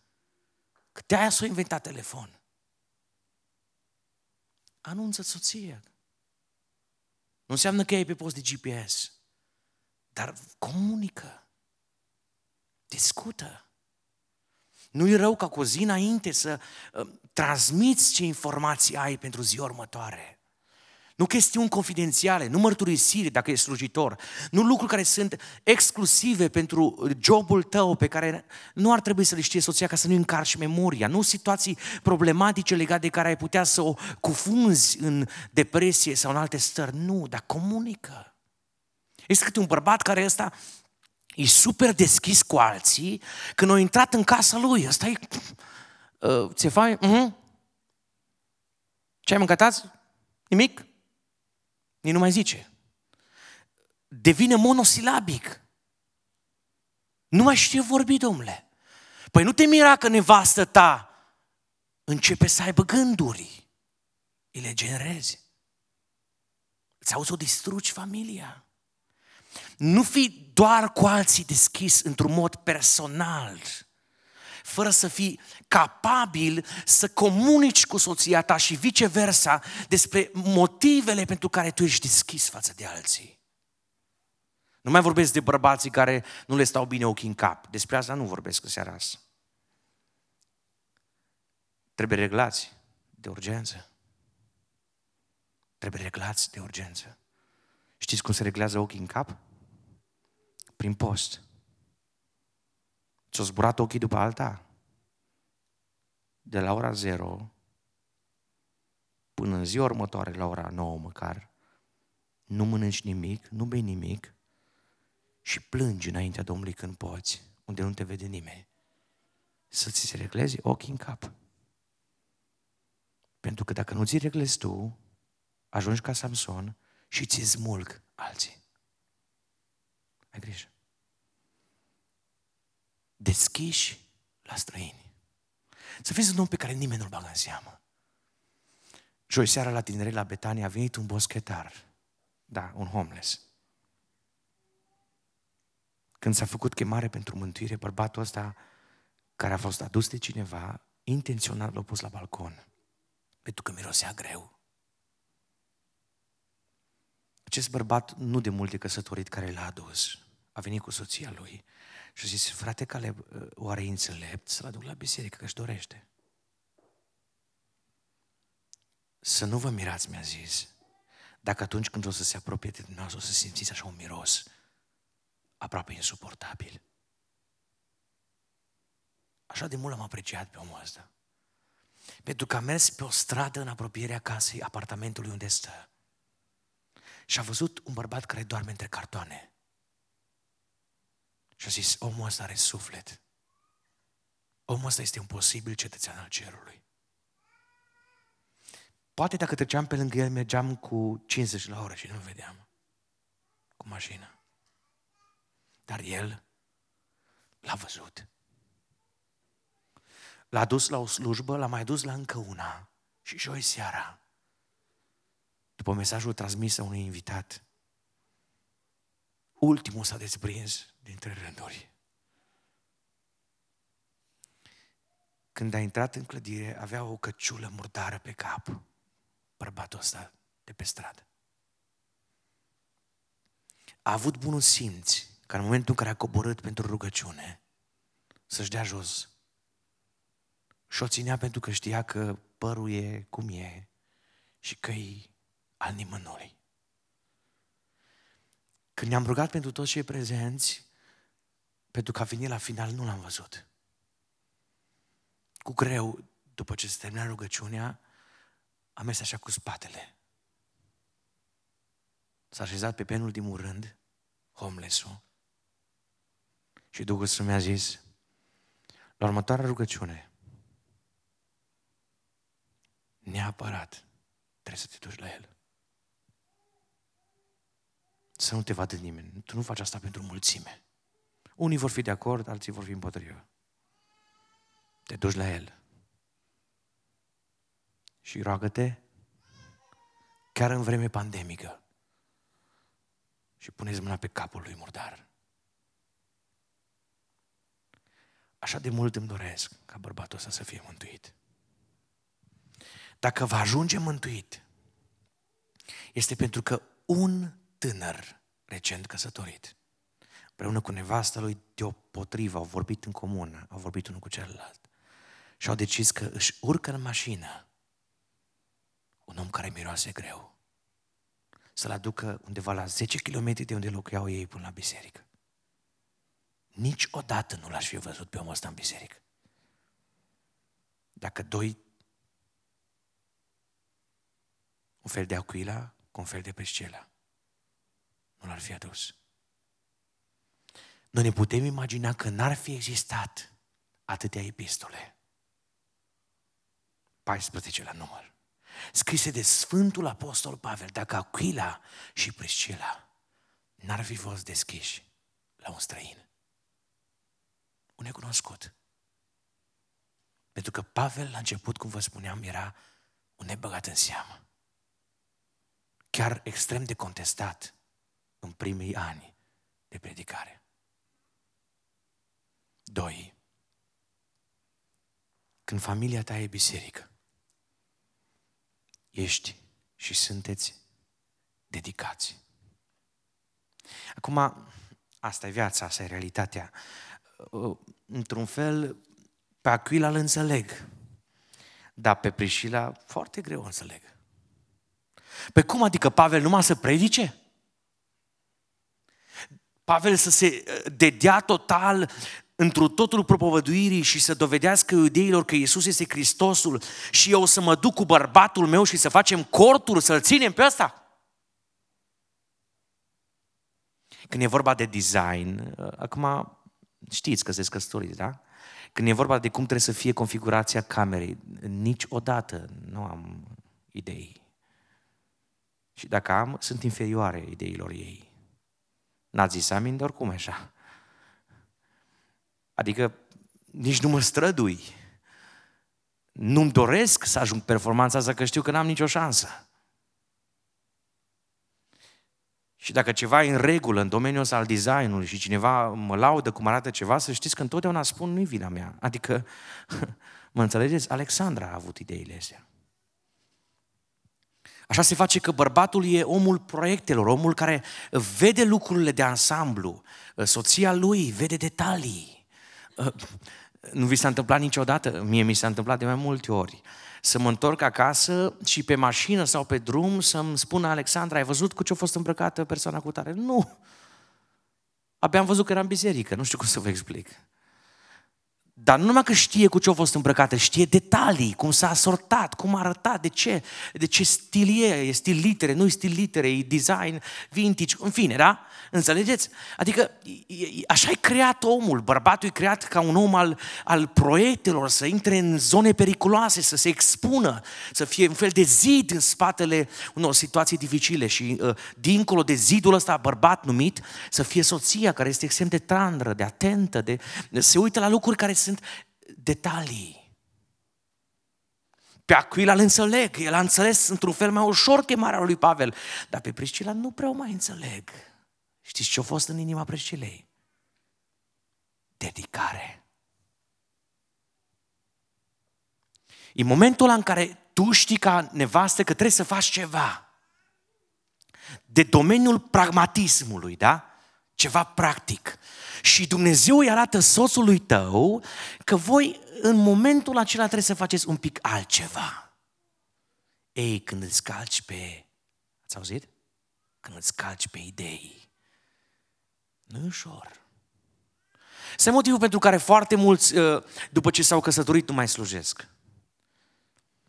Că de-aia s-a inventat telefon. Anunță soția. Nu înseamnă că e pe post de GPS, dar comunică, discută. Nu e rău ca cu o zi înainte să uh, transmiți ce informații ai pentru ziua următoare. Nu chestiuni confidențiale, nu mărturisiri dacă e slujitor, nu lucruri care sunt exclusive pentru jobul tău pe care nu ar trebui să le știe soția ca să nu încarci memoria, nu situații problematice legate de care ai putea să o cufunzi în depresie sau în alte stări. Nu, dar comunică. Este câte un bărbat care ăsta e super deschis cu alții când au intrat în casa lui. Ăsta e... Uh, ți faci? Uh-huh. Ce ai mâncat azi? Nimic? Nici nu mai zice. Devine monosilabic. Nu mai știe vorbi, domnule. Păi nu te mira că nevastă ta începe să aibă gânduri. Îi le generezi. Îți auzi o distrugi familia. Nu fi doar cu alții deschis într-un mod personal fără să fii capabil să comunici cu soția ta și viceversa despre motivele pentru care tu ești deschis față de alții. Nu mai vorbesc de bărbații care nu le stau bine ochii în cap. Despre asta nu vorbesc în seara asta. Trebuie reglați de urgență. Trebuie reglați de urgență. Știți cum se reglează ochii în cap? Prin post. Ți-au zburat ochii după alta? De la ora 0 până în ziua următoare, la ora 9 măcar, nu mănânci nimic, nu bei nimic și plângi înaintea Domnului când poți, unde nu te vede nimeni. Să ți se reglezi ochii în cap. Pentru că dacă nu ți reglezi tu, ajungi ca Samson și ți smulg alții. Ai grijă deschiși la străini. Să fiți un om pe care nimeni nu-l bagă în seamă. Joi seara la tinere la Betania a venit un boschetar. Da, un homeless. Când s-a făcut chemare pentru mântuire, bărbatul ăsta care a fost adus de cineva, intenționat l-a pus la balcon. Pentru că mirosea greu. Acest bărbat, nu de multe căsătorit care l-a adus, a venit cu soția lui și a zis, frate Caleb, oare e înțelept să-l aduc la biserică, că își dorește. Să nu vă mirați, mi-a zis, dacă atunci când o să se apropie de dumneavoastră o să simțiți așa un miros aproape insuportabil. Așa de mult am apreciat pe omul ăsta. Pentru că a mers pe o stradă în apropierea casei, apartamentului unde stă. Și a văzut un bărbat care doarme între cartoane. Și a zis, omul ăsta are suflet. Omul ăsta este un posibil cetățean al cerului. Poate dacă treceam pe lângă el, mergeam cu 50 la oră și nu vedeam. Cu mașina. Dar el l-a văzut. L-a dus la o slujbă, l-a mai dus la încă una. Și joi seara, după mesajul transmis a unui invitat, ultimul s-a desprins dintre rânduri. Când a intrat în clădire, avea o căciulă murdară pe cap, bărbatul ăsta de pe stradă. A avut bunul simț ca în momentul în care a coborât pentru rugăciune, să-și dea jos. Și o ținea pentru că știa că părul e cum e și că e al nimănui. Când ne-am rugat pentru toți cei prezenți, pentru că a venit la final, nu l-am văzut. Cu greu, după ce se termina rugăciunea, am mers așa cu spatele. S-a așezat pe penultimul rând, homeless-ul, și Duhul Sfânt mi-a zis, la următoarea rugăciune, neapărat trebuie să te duci la El. Să nu te vadă nimeni. Tu nu faci asta pentru mulțime. Unii vor fi de acord, alții vor fi împotrivă. Te duci la El. Și roagă-te chiar în vreme pandemică. Și puneți mâna pe capul lui murdar. Așa de mult îmi doresc ca bărbatul ăsta să fie mântuit. Dacă va ajunge mântuit, este pentru că un tânăr recent căsătorit, împreună cu nevasta lui deopotrivă, au vorbit în comun, au vorbit unul cu celălalt și au decis că își urcă în mașină un om care miroase greu să-l aducă undeva la 10 km de unde locuiau ei până la biserică. Niciodată nu l-aș fi văzut pe omul ăsta în biserică. Dacă doi, un fel de acuila cu un fel de pescela, nu l-ar fi adus. Noi ne putem imagina că n-ar fi existat atâtea epistole. 14 la număr. Scrise de Sfântul Apostol Pavel, dacă Aquila și Priscila n-ar fi fost deschiși la un străin un necunoscut. Pentru că Pavel, la început, cum vă spuneam, era un nebăgat în seamă. Chiar extrem de contestat în primii ani de predicare. Doi. Când familia ta e biserică, ești și sunteți dedicați. Acum, asta e viața, asta e realitatea. Uh, într-un fel, pe Aquila îl înțeleg. Dar pe Priscila foarte greu înțeleg. Pe cum adică Pavel numai să predice? Pavel să se uh, dedea total într totul propovăduirii și să dovedească iudeilor că Iisus este Hristosul și eu să mă duc cu bărbatul meu și să facem corturi, să-l ținem pe ăsta? Când e vorba de design, uh, acum Știți că se căsătoriți, da? Când e vorba de cum trebuie să fie configurația camerei, niciodată nu am idei. Și dacă am, sunt inferioare ideilor ei. N-ați zis amin, dar oricum așa. Adică nici nu mă strădui. nu-mi doresc să ajung performanța asta, că știu că n-am nicio șansă. Și dacă ceva e în regulă în domeniul ăsta al designului și cineva mă laudă cum arată ceva, să știți că întotdeauna spun nu-i vina mea. Adică, (laughs) mă înțelegeți, Alexandra a avut ideile astea. Așa se face că bărbatul e omul proiectelor, omul care vede lucrurile de ansamblu. Soția lui vede detalii. Nu vi s-a întâmplat niciodată? Mie mi s-a întâmplat de mai multe ori. Să mă întorc acasă și pe mașină sau pe drum să-mi spună Alexandra, ai văzut cu ce a fost îmbrăcată persoana cu tare? Nu! Abia am văzut că era în biserică, nu știu cum să vă explic. Dar nu numai că știe cu ce a fost îmbrăcată, știe detalii, cum s-a sortat, cum a arătat, de ce, de ce stil e, e stil litere, nu e stil litere, e design vintage, în fine, da? Înțelegeți? Adică așa e creat omul, bărbatul e creat ca un om al, al proiectelor, să intre în zone periculoase, să se expună, să fie un fel de zid în spatele unor situații dificile și uh, dincolo de zidul ăsta bărbat numit, să fie soția care este extrem de tandră, de atentă, de, se uită la lucruri care sunt detalii. Pe Aquila îl înțeleg, el a înțeles într-un fel mai ușor chemarea lui Pavel, dar pe Priscila nu prea o mai înțeleg. Știți ce a fost în inima Priscilei? Dedicare. E momentul în care tu știi ca nevastă că trebuie să faci ceva. De domeniul pragmatismului, da? Ceva practic. Și Dumnezeu îi arată soțului tău că voi în momentul acela trebuie să faceți un pic altceva. Ei, când îți calci pe... Ați auzit? Când îți calci pe idei. Nu e ușor. Este motivul pentru care foarte mulți, uh, după ce s-au căsătorit, nu mai slujesc.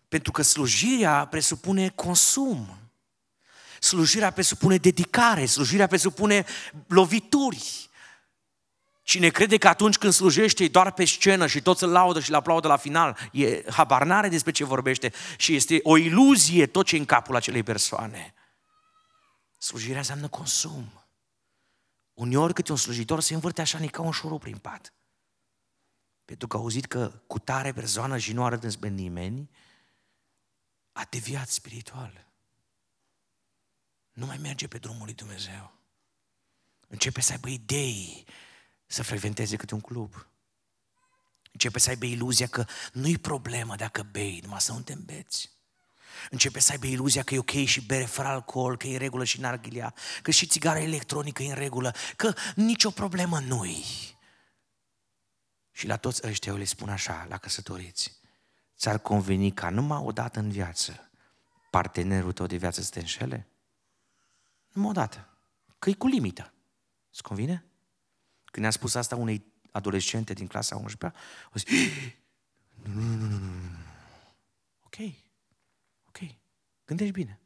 Pentru că slujirea presupune consum. Slujirea presupune dedicare, slujirea presupune lovituri. Cine crede că atunci când slujește e doar pe scenă și toți îl laudă și îl aplaudă la final, e habarnare despre ce vorbește și este o iluzie tot ce e în capul acelei persoane. Slujirea înseamnă consum. Uneori câte un slujitor se învârte așa ca un șurub prin pat. Pentru că a auzit că cu tare persoană și nu arătă înspre nimeni, a deviat spiritual. Nu mai merge pe drumul lui Dumnezeu. Începe să aibă idei să frecventeze câte un club. Începe să aibă iluzia că nu-i problemă dacă bei, numai să nu te îmbeți. Începe să aibă iluzia că e ok și bere fără alcool, că e în regulă și narghilea, că și țigara electronică e în regulă, că nicio problemă nu-i. Și la toți ăștia eu le spun așa, la căsătoriți, ți-ar conveni ca numai o dată în viață partenerul tău de viață să te înșele? Numai o dată. Că e cu limită. Îți convine? Când i-am spus asta unei adolescente din clasa 11 o zis, (gasps) nu, nu, nu, nu, nu. Ok, ok, gândești bine.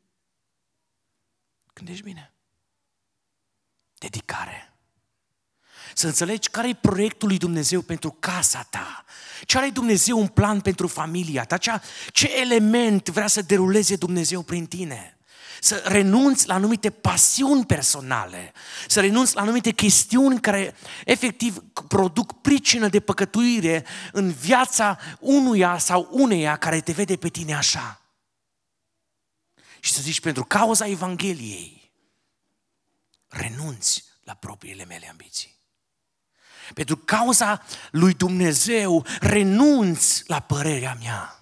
Gândești bine. Dedicare. Să înțelegi care e proiectul lui Dumnezeu pentru casa ta. Ce are Dumnezeu un plan pentru familia ta? Ce element vrea să deruleze Dumnezeu prin tine? Să renunți la anumite pasiuni personale, să renunți la anumite chestiuni care efectiv produc pricină de păcătuire în viața unuia sau uneia care te vede pe tine așa. Și să zici, pentru cauza Evangheliei, renunți la propriile mele ambiții. Pentru cauza lui Dumnezeu, renunți la părerea mea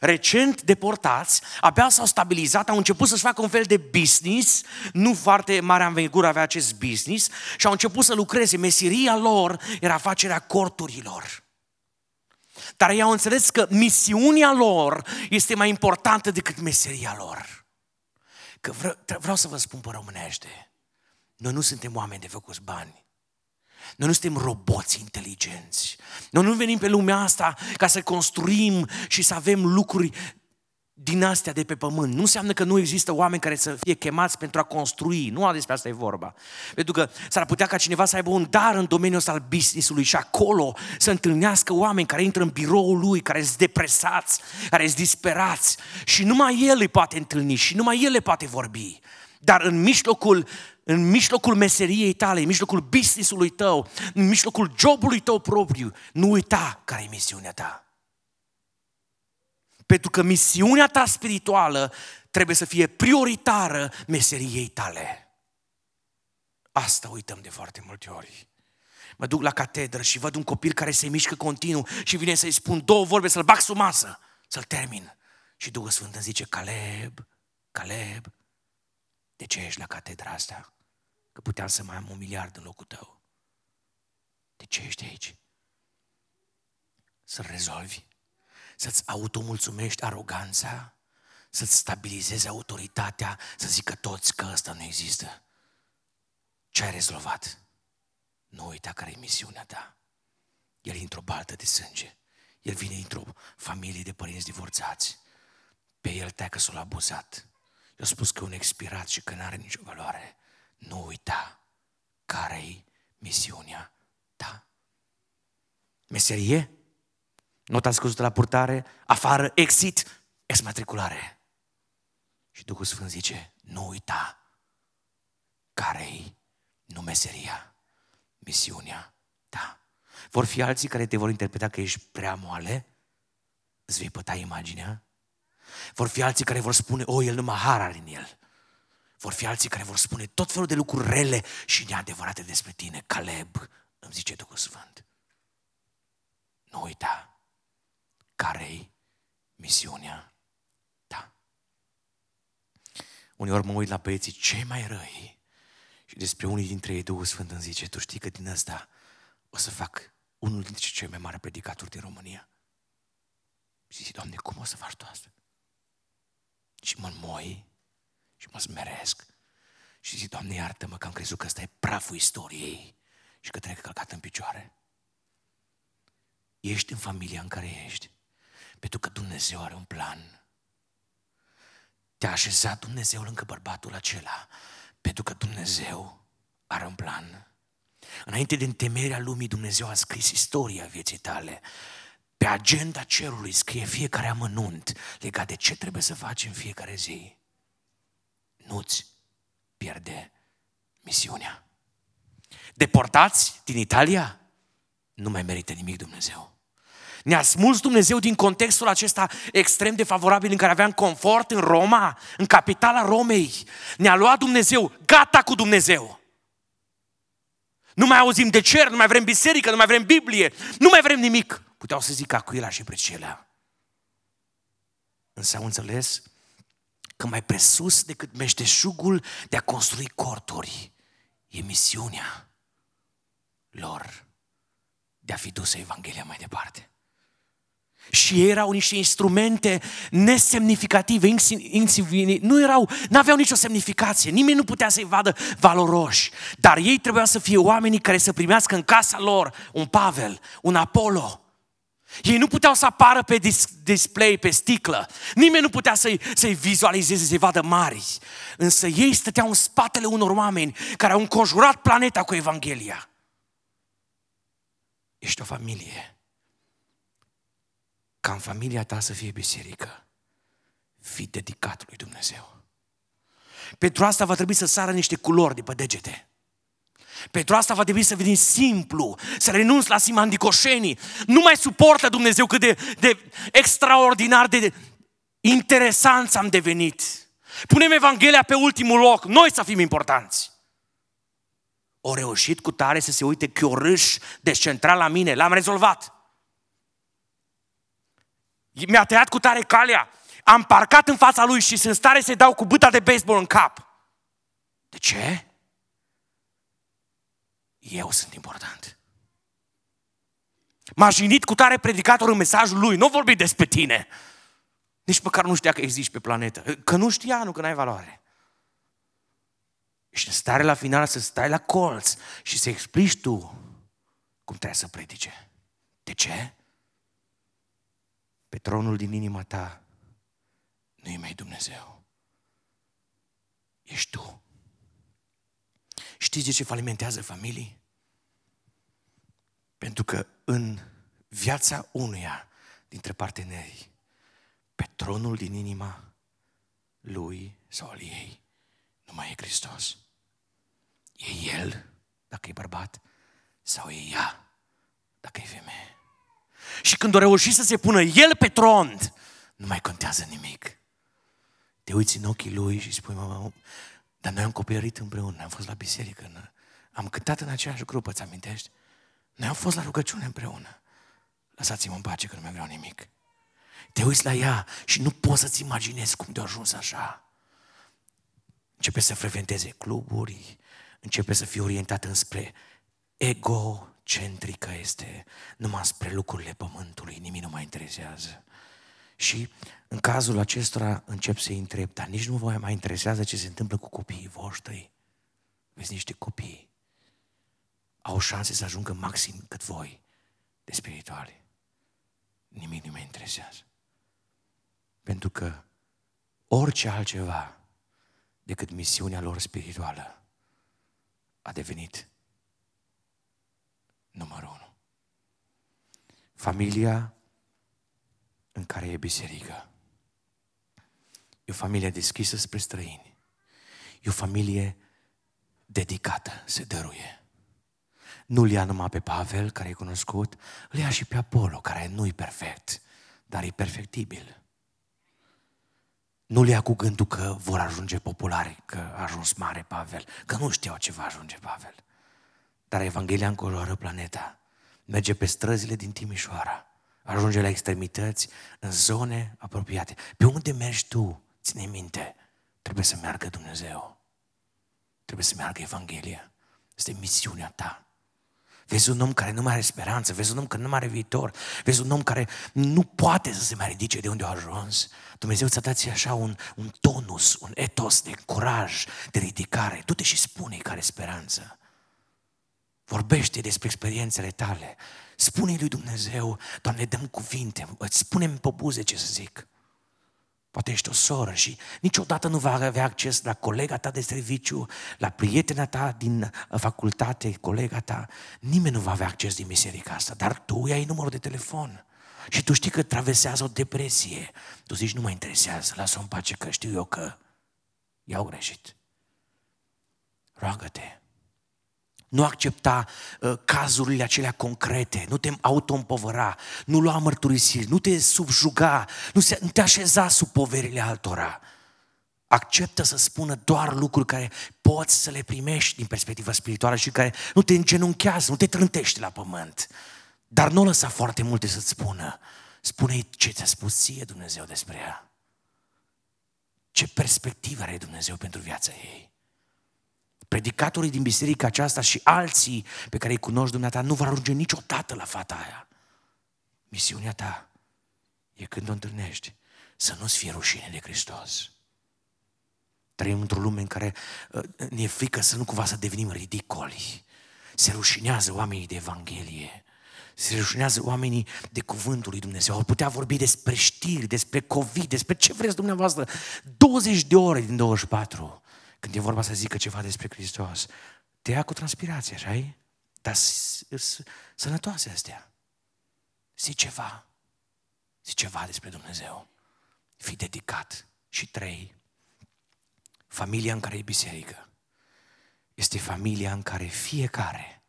recent deportați, abia s-au stabilizat, au început să-și facă un fel de business, nu foarte mare învergură avea acest business, și au început să lucreze. Meseria lor era facerea corturilor. Dar ei au înțeles că misiunea lor este mai importantă decât meseria lor. Că vreau, vreau să vă spun pe românește, noi nu suntem oameni de făcuți bani. Noi nu suntem roboți inteligenți. Noi nu venim pe lumea asta ca să construim și să avem lucruri din astea de pe pământ. Nu înseamnă că nu există oameni care să fie chemați pentru a construi. Nu despre asta e vorba. Pentru că s-ar putea ca cineva să aibă un dar în domeniul ăsta al business-ului și acolo să întâlnească oameni care intră în biroul lui, care sunt depresați, care sunt disperați și numai el îi poate întâlni și numai el le poate vorbi. Dar în mijlocul în mijlocul meseriei tale, în mijlocul business-ului tău, în mijlocul jobului tău propriu, nu uita care e misiunea ta. Pentru că misiunea ta spirituală trebuie să fie prioritară meseriei tale. Asta uităm de foarte multe ori. Mă duc la catedră și văd un copil care se mișcă continuu și vine să-i spun două vorbe, să-l bag sub masă, să-l termin. Și Duhul Sfânt îmi zice, Caleb, Caleb, de ce ești la catedra asta? Că puteam să mai am un miliard în locul tău. De ce ești aici? Să-l rezolvi? Să-ți automulțumești aroganța? Să-ți stabilizezi autoritatea? Să zică toți că ăsta nu există? Ce ai rezolvat? Nu uita care e misiunea ta. El e într-o baltă de sânge. El vine dintr-o familie de părinți divorțați. Pe el te că s-a abuzat. Eu spus că e un expirat și că nu are nicio valoare. Nu uita care e misiunea ta. Meserie? Nota scăzută la purtare, afară, exit, exmatriculare. Și Duhul Sfânt zice, nu uita care e nu meseria, misiunea ta. Vor fi alții care te vor interpreta că ești prea moale, îți vei păta imaginea. Vor fi alții care vor spune, o, el numai har are în el. Vor fi alții care vor spune tot felul de lucruri rele și neadevărate despre tine. Caleb, îmi zice Duhul Sfânt. Nu uita care-i misiunea ta. Uneori mă uit la băieții cei mai răi și despre unii dintre ei Duhul Sfânt îmi zice, tu știi că din asta o să fac unul dintre cei mai mari predicatori din România. Și zic, Doamne, cum o să faci tu asta? Și mă înmoi și mă smeresc și zic, Doamne, iartă-mă că am crezut că ăsta e praful istoriei și că trebuie călcat în picioare. Ești în familia în care ești, pentru că Dumnezeu are un plan. Te-a așezat Dumnezeu lângă bărbatul acela pentru că Dumnezeu are un plan. Înainte de întemeierea lumii, Dumnezeu a scris istoria vieții tale. Pe agenda cerului scrie fiecare amănunt legat de ce trebuie să faci în fiecare zi. Nu-ți pierde misiunea. Deportați din Italia? Nu mai merită nimic Dumnezeu. Ne-a smuls Dumnezeu din contextul acesta extrem de favorabil în care aveam confort în Roma, în capitala Romei. Ne-a luat Dumnezeu, gata cu Dumnezeu. Nu mai auzim de cer, nu mai vrem biserică, nu mai vrem Biblie, nu mai vrem nimic. Puteau să zic Acuila și Priscila. Însă au înțeles că mai presus decât meșteșugul de a construi corturi, e misiunea lor de a fi dusă Evanghelia mai departe. Și ei erau niște instrumente nesemnificative, nu erau, nu aveau nicio semnificație, nimeni nu putea să-i vadă valoroși, dar ei trebuiau să fie oamenii care să primească în casa lor un Pavel, un Apollo. Ei nu puteau să apară pe display, pe sticlă. Nimeni nu putea să-i, să-i vizualizeze, să-i vadă mari. Însă ei stăteau în spatele unor oameni care au înconjurat planeta cu Evanghelia. Ești o familie ca în familia ta să fie biserică, fi dedicat lui Dumnezeu. Pentru asta va trebui să sară niște culori de pe degete. Pentru asta va trebui să veni simplu, să renunți la simandicoșenii. Nu mai suportă Dumnezeu cât de, de extraordinar de interesanți am devenit. Punem Evanghelia pe ultimul loc, noi să fim importanți. O reușit cu tare să se uite chiorâș descentral la mine, l-am rezolvat mi-a tăiat cu tare calea, am parcat în fața lui și sunt stare să-i dau cu bâta de baseball în cap. De ce? Eu sunt important. M-a jinit cu tare predicator în mesajul lui, nu vorbi despre tine. Nici măcar nu știa că existi pe planetă. Că nu știa, nu că n-ai valoare. Ești în stare la final să stai la colț și să explici tu cum trebuie să predice. De ce? pe tronul din inima ta nu e mai Dumnezeu. Ești tu. Știți de ce falimentează familii? Pentru că în viața unuia dintre parteneri, pe tronul din inima lui sau al ei, nu mai e Hristos. E el, dacă e bărbat, sau e ea, dacă e femeie. Și când a reușit să se pună el pe tron, nu mai contează nimic. Te uiți în ochii lui și spui, mă, dar noi am copilărit împreună, am fost la biserică, am cântat în aceeași grupă, ți amintești? Noi am fost la rugăciune împreună. Lăsați-mă în pace că nu mai vreau nimic. Te uiți la ea și nu poți să-ți imaginezi cum de-a ajuns așa. Începe să frecventeze cluburi, începe să fie orientat înspre egocentrică este, numai spre lucrurile pământului, nimic nu mai interesează. Și în cazul acestora încep să-i întreb, dar nici nu vă mai interesează ce se întâmplă cu copiii voștri? Vezi niște copii au șanse să ajungă maxim cât voi de spirituale. Nimic nu mă interesează. Pentru că orice altceva decât misiunea lor spirituală a devenit numărul unu. Familia în care e biserică. E o familie deschisă spre străini. E o familie dedicată, se dăruie. Nu-l ia numai pe Pavel, care e cunoscut, îl ia și pe Apollo, care nu-i perfect, dar e perfectibil. Nu-l ia cu gândul că vor ajunge populari, că a ajuns mare Pavel, că nu știau ce va ajunge Pavel. Dar Evanghelia încoloră planeta, merge pe străzile din Timișoara, ajunge la extremități, în zone apropiate. Pe unde mergi tu, ține minte, trebuie să meargă Dumnezeu. Trebuie să meargă Evanghelia. Este misiunea ta. Vezi un om care nu mai are speranță, vezi un om care nu mai are viitor, vezi un om care nu poate să se mai ridice de unde a ajuns. Dumnezeu ți-a dat așa un, un tonus, un etos de curaj, de ridicare. Du-te și spune care speranță. Vorbește despre experiențele tale. Spune lui Dumnezeu, Doamne, dăm cuvinte, îți spune-mi pe buze ce să zic. Poate ești o soră și niciodată nu va avea acces la colega ta de serviciu, la prietena ta din facultate, colega ta. Nimeni nu va avea acces din biserica asta, dar tu ai numărul de telefon. Și tu știi că traversează o depresie. Tu zici, nu mă interesează, lasă-o în pace că știu eu că i-au greșit. Roagă-te nu accepta uh, cazurile acelea concrete, nu te auto nu lua mărturisiri, nu te subjuga, nu, se, nu te așeza sub poverile altora. Acceptă să spună doar lucruri care poți să le primești din perspectivă spirituală și care nu te îngenunchează, nu te trântești la pământ. Dar nu lăsa foarte multe să-ți spună. spune ce ți-a spus ție Dumnezeu despre ea. Ce perspectivă are Dumnezeu pentru viața ei predicatorii din biserica aceasta și alții pe care îi cunoști dumneata nu vor ajunge niciodată la fata aia. Misiunea ta e când o întâlnești să nu-ți fie rușine de Hristos. Trăim într-o lume în care uh, ne e frică să nu cumva să devenim ridicoli. Se rușinează oamenii de Evanghelie. Se rușinează oamenii de cuvântul lui Dumnezeu. Au putea vorbi despre știri, despre COVID, despre ce vreți dumneavoastră. 20 de ore din 24. Când e vorba să zică ceva despre Hristos, te ia cu transpirație, așa Dar sănătoase astea. Zi ceva. Zi ceva despre Dumnezeu. Fii dedicat. Și trei, familia în care e biserică este familia în care fiecare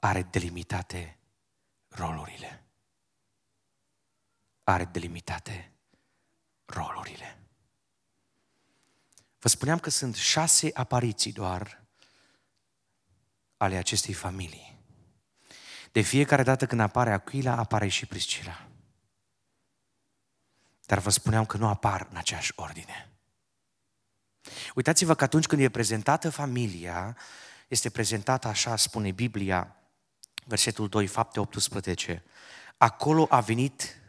are delimitate rolurile. Are delimitate rolurile. Vă spuneam că sunt șase apariții doar ale acestei familii. De fiecare dată când apare Aquila, apare și Priscila. Dar vă spuneam că nu apar în aceeași ordine. Uitați-vă că atunci când e prezentată familia, este prezentată așa, spune Biblia, versetul 2, fapte 18. Acolo a venit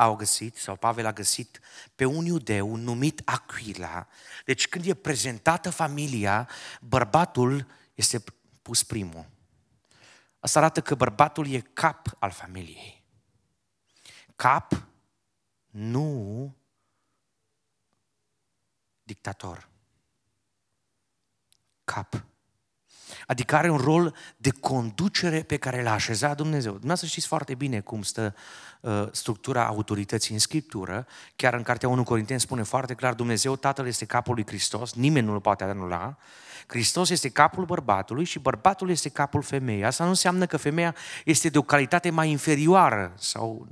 au găsit, sau Pavel a găsit, pe un iudeu numit Aquila. Deci când e prezentată familia, bărbatul este pus primul. Asta arată că bărbatul e cap al familiei. Cap, nu dictator. Cap. Adică are un rol de conducere pe care l-a așezat Dumnezeu. Dumneavoastră știți foarte bine cum stă uh, structura autorității în Scriptură. Chiar în Cartea 1 Corinteni spune foarte clar, Dumnezeu Tatăl este capul lui Hristos, nimeni nu-l poate anula. Hristos este capul bărbatului și bărbatul este capul femeii. Asta nu înseamnă că femeia este de o calitate mai inferioară sau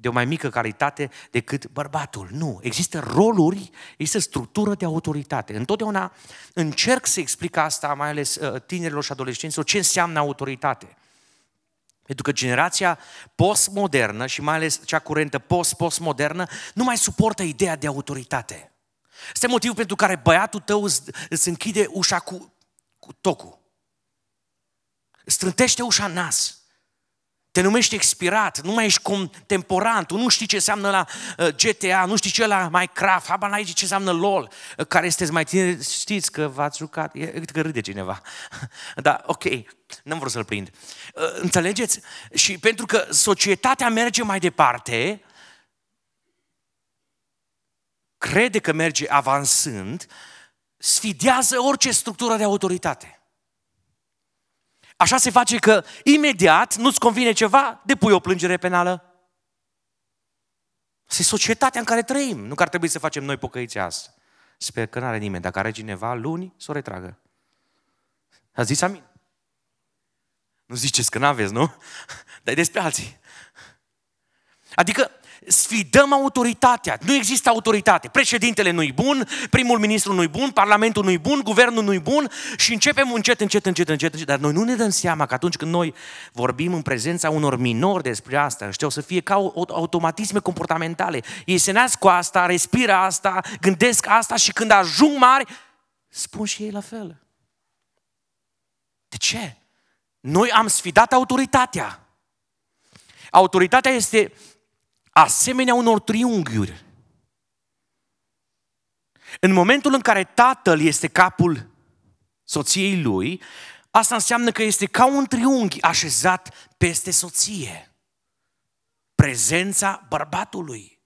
de o mai mică calitate decât bărbatul. Nu, există roluri, există structură de autoritate. Întotdeauna încerc să explic asta, mai ales uh, tinerilor și adolescenților, ce înseamnă autoritate. Pentru că generația postmodernă și mai ales cea curentă post-postmodernă nu mai suportă ideea de autoritate. Este motivul pentru care băiatul tău îți, îți închide ușa cu, cu tocul. Strântește ușa în nas. Te numești expirat, nu mai ești contemporan, tu nu știi ce înseamnă la uh, GTA, nu știi ce la Minecraft, habar n-ai ce înseamnă LOL, uh, care sunteți mai tineri, știți că v-ați jucat, e, că râde cineva. (laughs) da, ok, n-am vrut să-l prind. Uh, înțelegeți? Și pentru că societatea merge mai departe, crede că merge avansând, sfidează orice structură de autoritate. Așa se face că imediat nu-ți convine ceva, depui o plângere penală. Este societatea în care trăim, nu că ar trebui să facem noi pocăiți asta. Sper că nu are nimeni. Dacă are cineva luni, să o retragă. A zis amin. Nu ziceți că n-aveți, nu? (laughs) Dar e despre alții. Adică sfidăm autoritatea. Nu există autoritate. Președintele nu-i bun, primul ministru nu-i bun, parlamentul nu-i bun, guvernul nu-i bun și începem încet, încet, încet, încet, încet. Dar noi nu ne dăm seama că atunci când noi vorbim în prezența unor minori despre asta, știu, o să fie ca automatisme comportamentale. Ei se nasc cu asta, respiră asta, gândesc asta și când ajung mari, spun și ei la fel. De ce? Noi am sfidat autoritatea. Autoritatea este asemenea unor triunghiuri. În momentul în care tatăl este capul soției lui, asta înseamnă că este ca un triunghi așezat peste soție. Prezența bărbatului.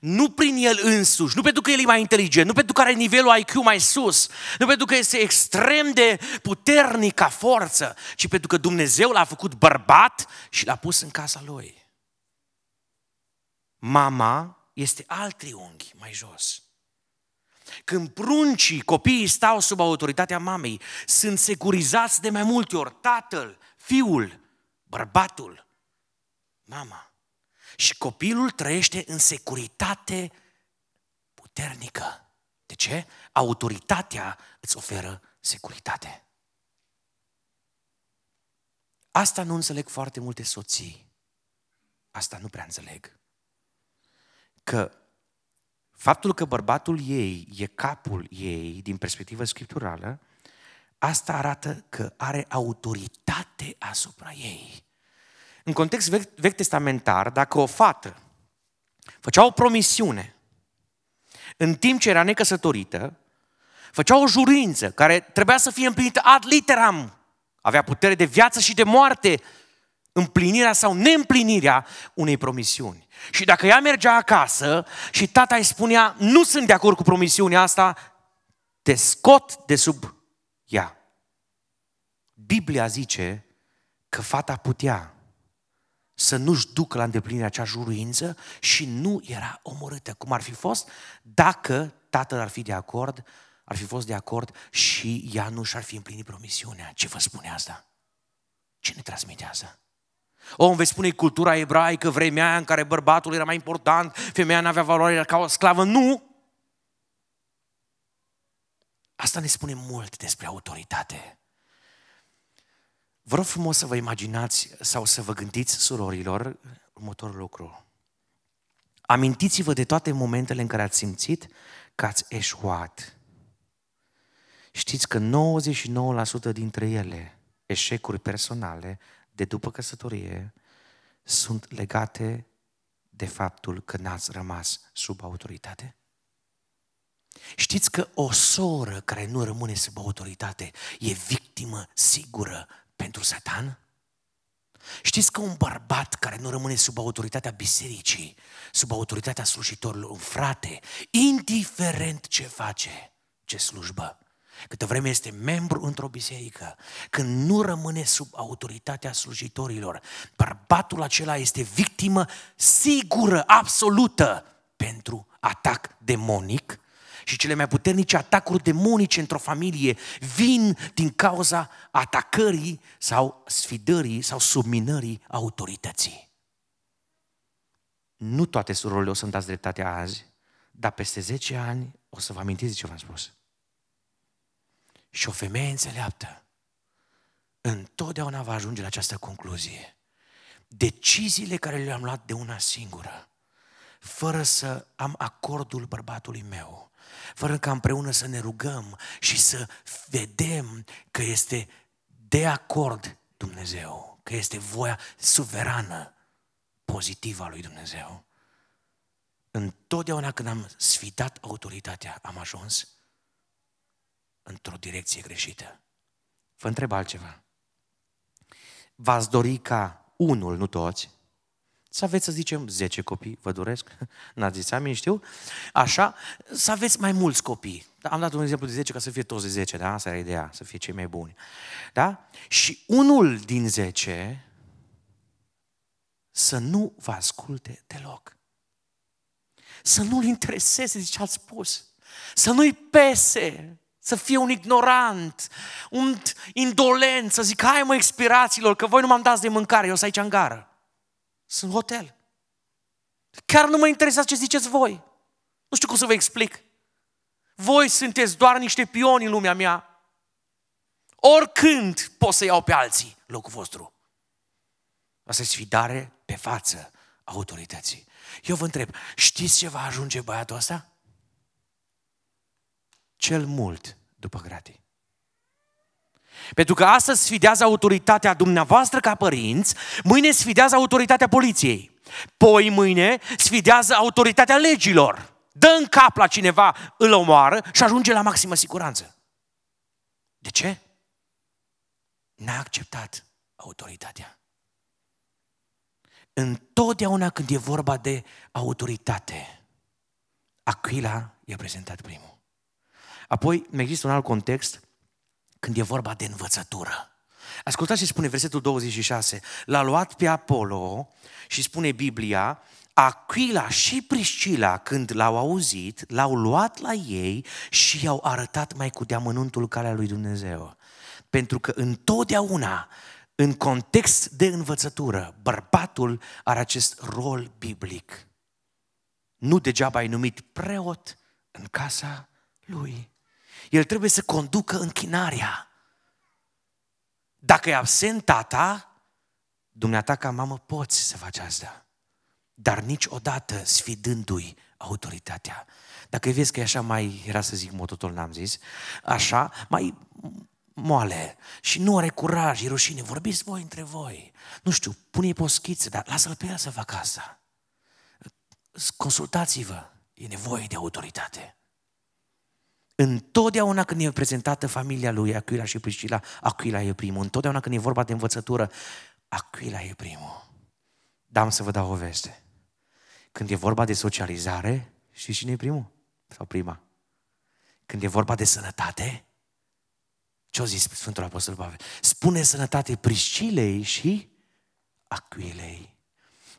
Nu prin el însuși, nu pentru că el e mai inteligent, nu pentru că are nivelul IQ mai sus, nu pentru că este extrem de puternic ca forță, ci pentru că Dumnezeu l-a făcut bărbat și l-a pus în casa lui. Mama este alt triunghi mai jos. Când pruncii, copiii stau sub autoritatea mamei, sunt securizați de mai multe ori tatăl, fiul, bărbatul, mama. Și copilul trăiește în securitate puternică. De ce? Autoritatea îți oferă securitate. Asta nu înțeleg foarte multe soții. Asta nu prea înțeleg că faptul că bărbatul ei e capul ei din perspectivă scripturală, asta arată că are autoritate asupra ei. În context vechi, vechi testamentar, dacă o fată făcea o promisiune în timp ce era necăsătorită, făcea o jurință care trebuia să fie împlinită ad literam, avea putere de viață și de moarte, împlinirea sau neîmplinirea unei promisiuni. Și dacă ea mergea acasă și tata îi spunea, nu sunt de acord cu promisiunea asta, te scot de sub ea. Biblia zice că fata putea să nu-și ducă la îndeplinire acea juruință și nu era omorâtă, cum ar fi fost dacă tatăl ar fi de acord, ar fi fost de acord și ea nu și-ar fi împlinit promisiunea. Ce vă spune asta? Ce ne transmite asta? O, îmi veți spune cultura ebraică, vremea aia în care bărbatul era mai important, femeia nu avea valoare, era ca o sclavă. Nu! Asta ne spune mult despre autoritate. Vă rog frumos să vă imaginați sau să vă gândiți, surorilor, următorul lucru. Amintiți-vă de toate momentele în care ați simțit că ați eșuat. Știți că 99% dintre ele, eșecuri personale, de după căsătorie sunt legate de faptul că n-ați rămas sub autoritate? Știți că o soră care nu rămâne sub autoritate e victimă sigură pentru Satan? Știți că un bărbat care nu rămâne sub autoritatea bisericii, sub autoritatea slujitorilor, un frate, indiferent ce face, ce slujbă, Câtă vreme este membru într-o biserică, când nu rămâne sub autoritatea slujitorilor, bărbatul acela este victimă sigură, absolută pentru atac demonic și cele mai puternice atacuri demonice într-o familie vin din cauza atacării sau sfidării sau subminării autorității. Nu toate surorile o să-mi dați dreptate azi, dar peste 10 ani o să vă amintiți ce v-am spus. Și o femeie înțeleaptă întotdeauna va ajunge la această concluzie. Deciziile care le-am luat de una singură, fără să am acordul bărbatului meu, fără ca împreună să ne rugăm și să vedem că este de acord Dumnezeu, că este voia suverană, pozitivă a lui Dumnezeu. Întotdeauna când am sfidat autoritatea, am ajuns într-o direcție greșită. Vă întreb altceva. V-ați dori ca unul, nu toți, să aveți, să zicem, 10 copii, vă doresc, (laughs) n-ați zis amin, știu, așa, să aveți mai mulți copii. Am dat un exemplu de 10 ca să fie toți de 10, da? Asta era ideea, să fie cei mai buni. Da? Și unul din 10 să nu vă asculte deloc. Să nu-l intereseze de ce ați spus. Să nu-i pese să fie un ignorant, un indolent, să zic, hai mă expiraților, că voi nu m-am dat de mâncare, eu sunt aici în gară. Sunt hotel. Chiar nu mă interesează ce ziceți voi. Nu știu cum să vă explic. Voi sunteți doar niște pioni în lumea mea. Oricând pot să iau pe alții locul vostru. Asta e sfidare pe față autorității. Eu vă întreb, știți ce va ajunge băiatul ăsta? Cel mult după gratii. Pentru că astăzi sfidează autoritatea dumneavoastră ca părinți, mâine sfidează autoritatea poliției, poi mâine sfidează autoritatea legilor. Dă în cap la cineva, îl omoară și ajunge la maximă siguranță. De ce? N-a acceptat autoritatea. Întotdeauna când e vorba de autoritate, Aquila i-a prezentat primul. Apoi, mai există un alt context când e vorba de învățătură. Ascultați ce spune versetul 26. L-a luat pe Apollo și spune Biblia, Aquila și Priscila, când l-au auzit, l-au luat la ei și i-au arătat mai cu deamănuntul calea lui Dumnezeu. Pentru că întotdeauna, în context de învățătură, bărbatul are acest rol biblic. Nu degeaba ai numit preot în casa lui. El trebuie să conducă închinarea. Dacă e absent tata, dumneata ca mamă poți să faci asta. Dar niciodată sfidându-i autoritatea. Dacă vezi că e așa mai, era să zic mototol, n-am zis, așa, mai moale și nu are curaj, e rușine, vorbiți voi între voi. Nu știu, pune-i pe o schiță, dar lasă-l pe el să facă asta. Consultați-vă, e nevoie de autoritate. Întotdeauna când e prezentată familia lui Aquila și Priscila, Aquila e primul. Întotdeauna când e vorba de învățătură, Aquila e primul. Dar am să vă dau o veste. Când e vorba de socializare, și cine e primul? Sau prima? Când e vorba de sănătate, ce-o zis Sfântul Apostol Pavel? Spune sănătate Priscilei și Aquilei.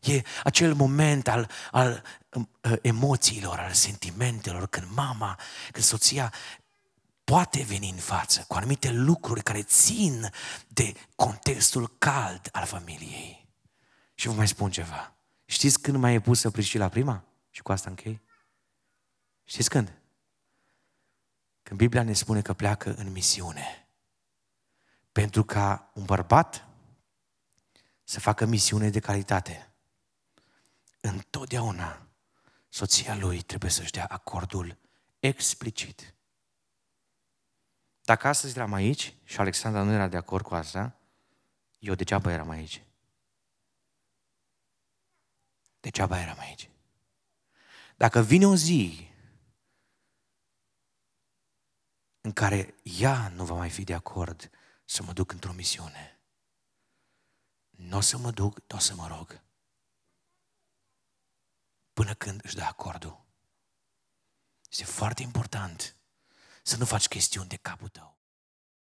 E acel moment al, al um, uh, emoțiilor, al sentimentelor, când mama, când soția poate veni în față cu anumite lucruri care țin de contextul cald al familiei. Și vă mai spun ceva. Știți când mai e pusă Priscila prima? Și cu asta închei. Știți când? Când Biblia ne spune că pleacă în misiune. Pentru ca un bărbat să facă misiune de calitate întotdeauna soția lui trebuie să-și dea acordul explicit. Dacă astăzi eram aici și Alexandra nu era de acord cu asta, eu degeaba eram aici. Degeaba eram aici. Dacă vine o zi în care ea nu va mai fi de acord să mă duc într-o misiune, nu o să mă duc, o să mă rog până când își dă acordul. Este foarte important să nu faci chestiuni de capul tău.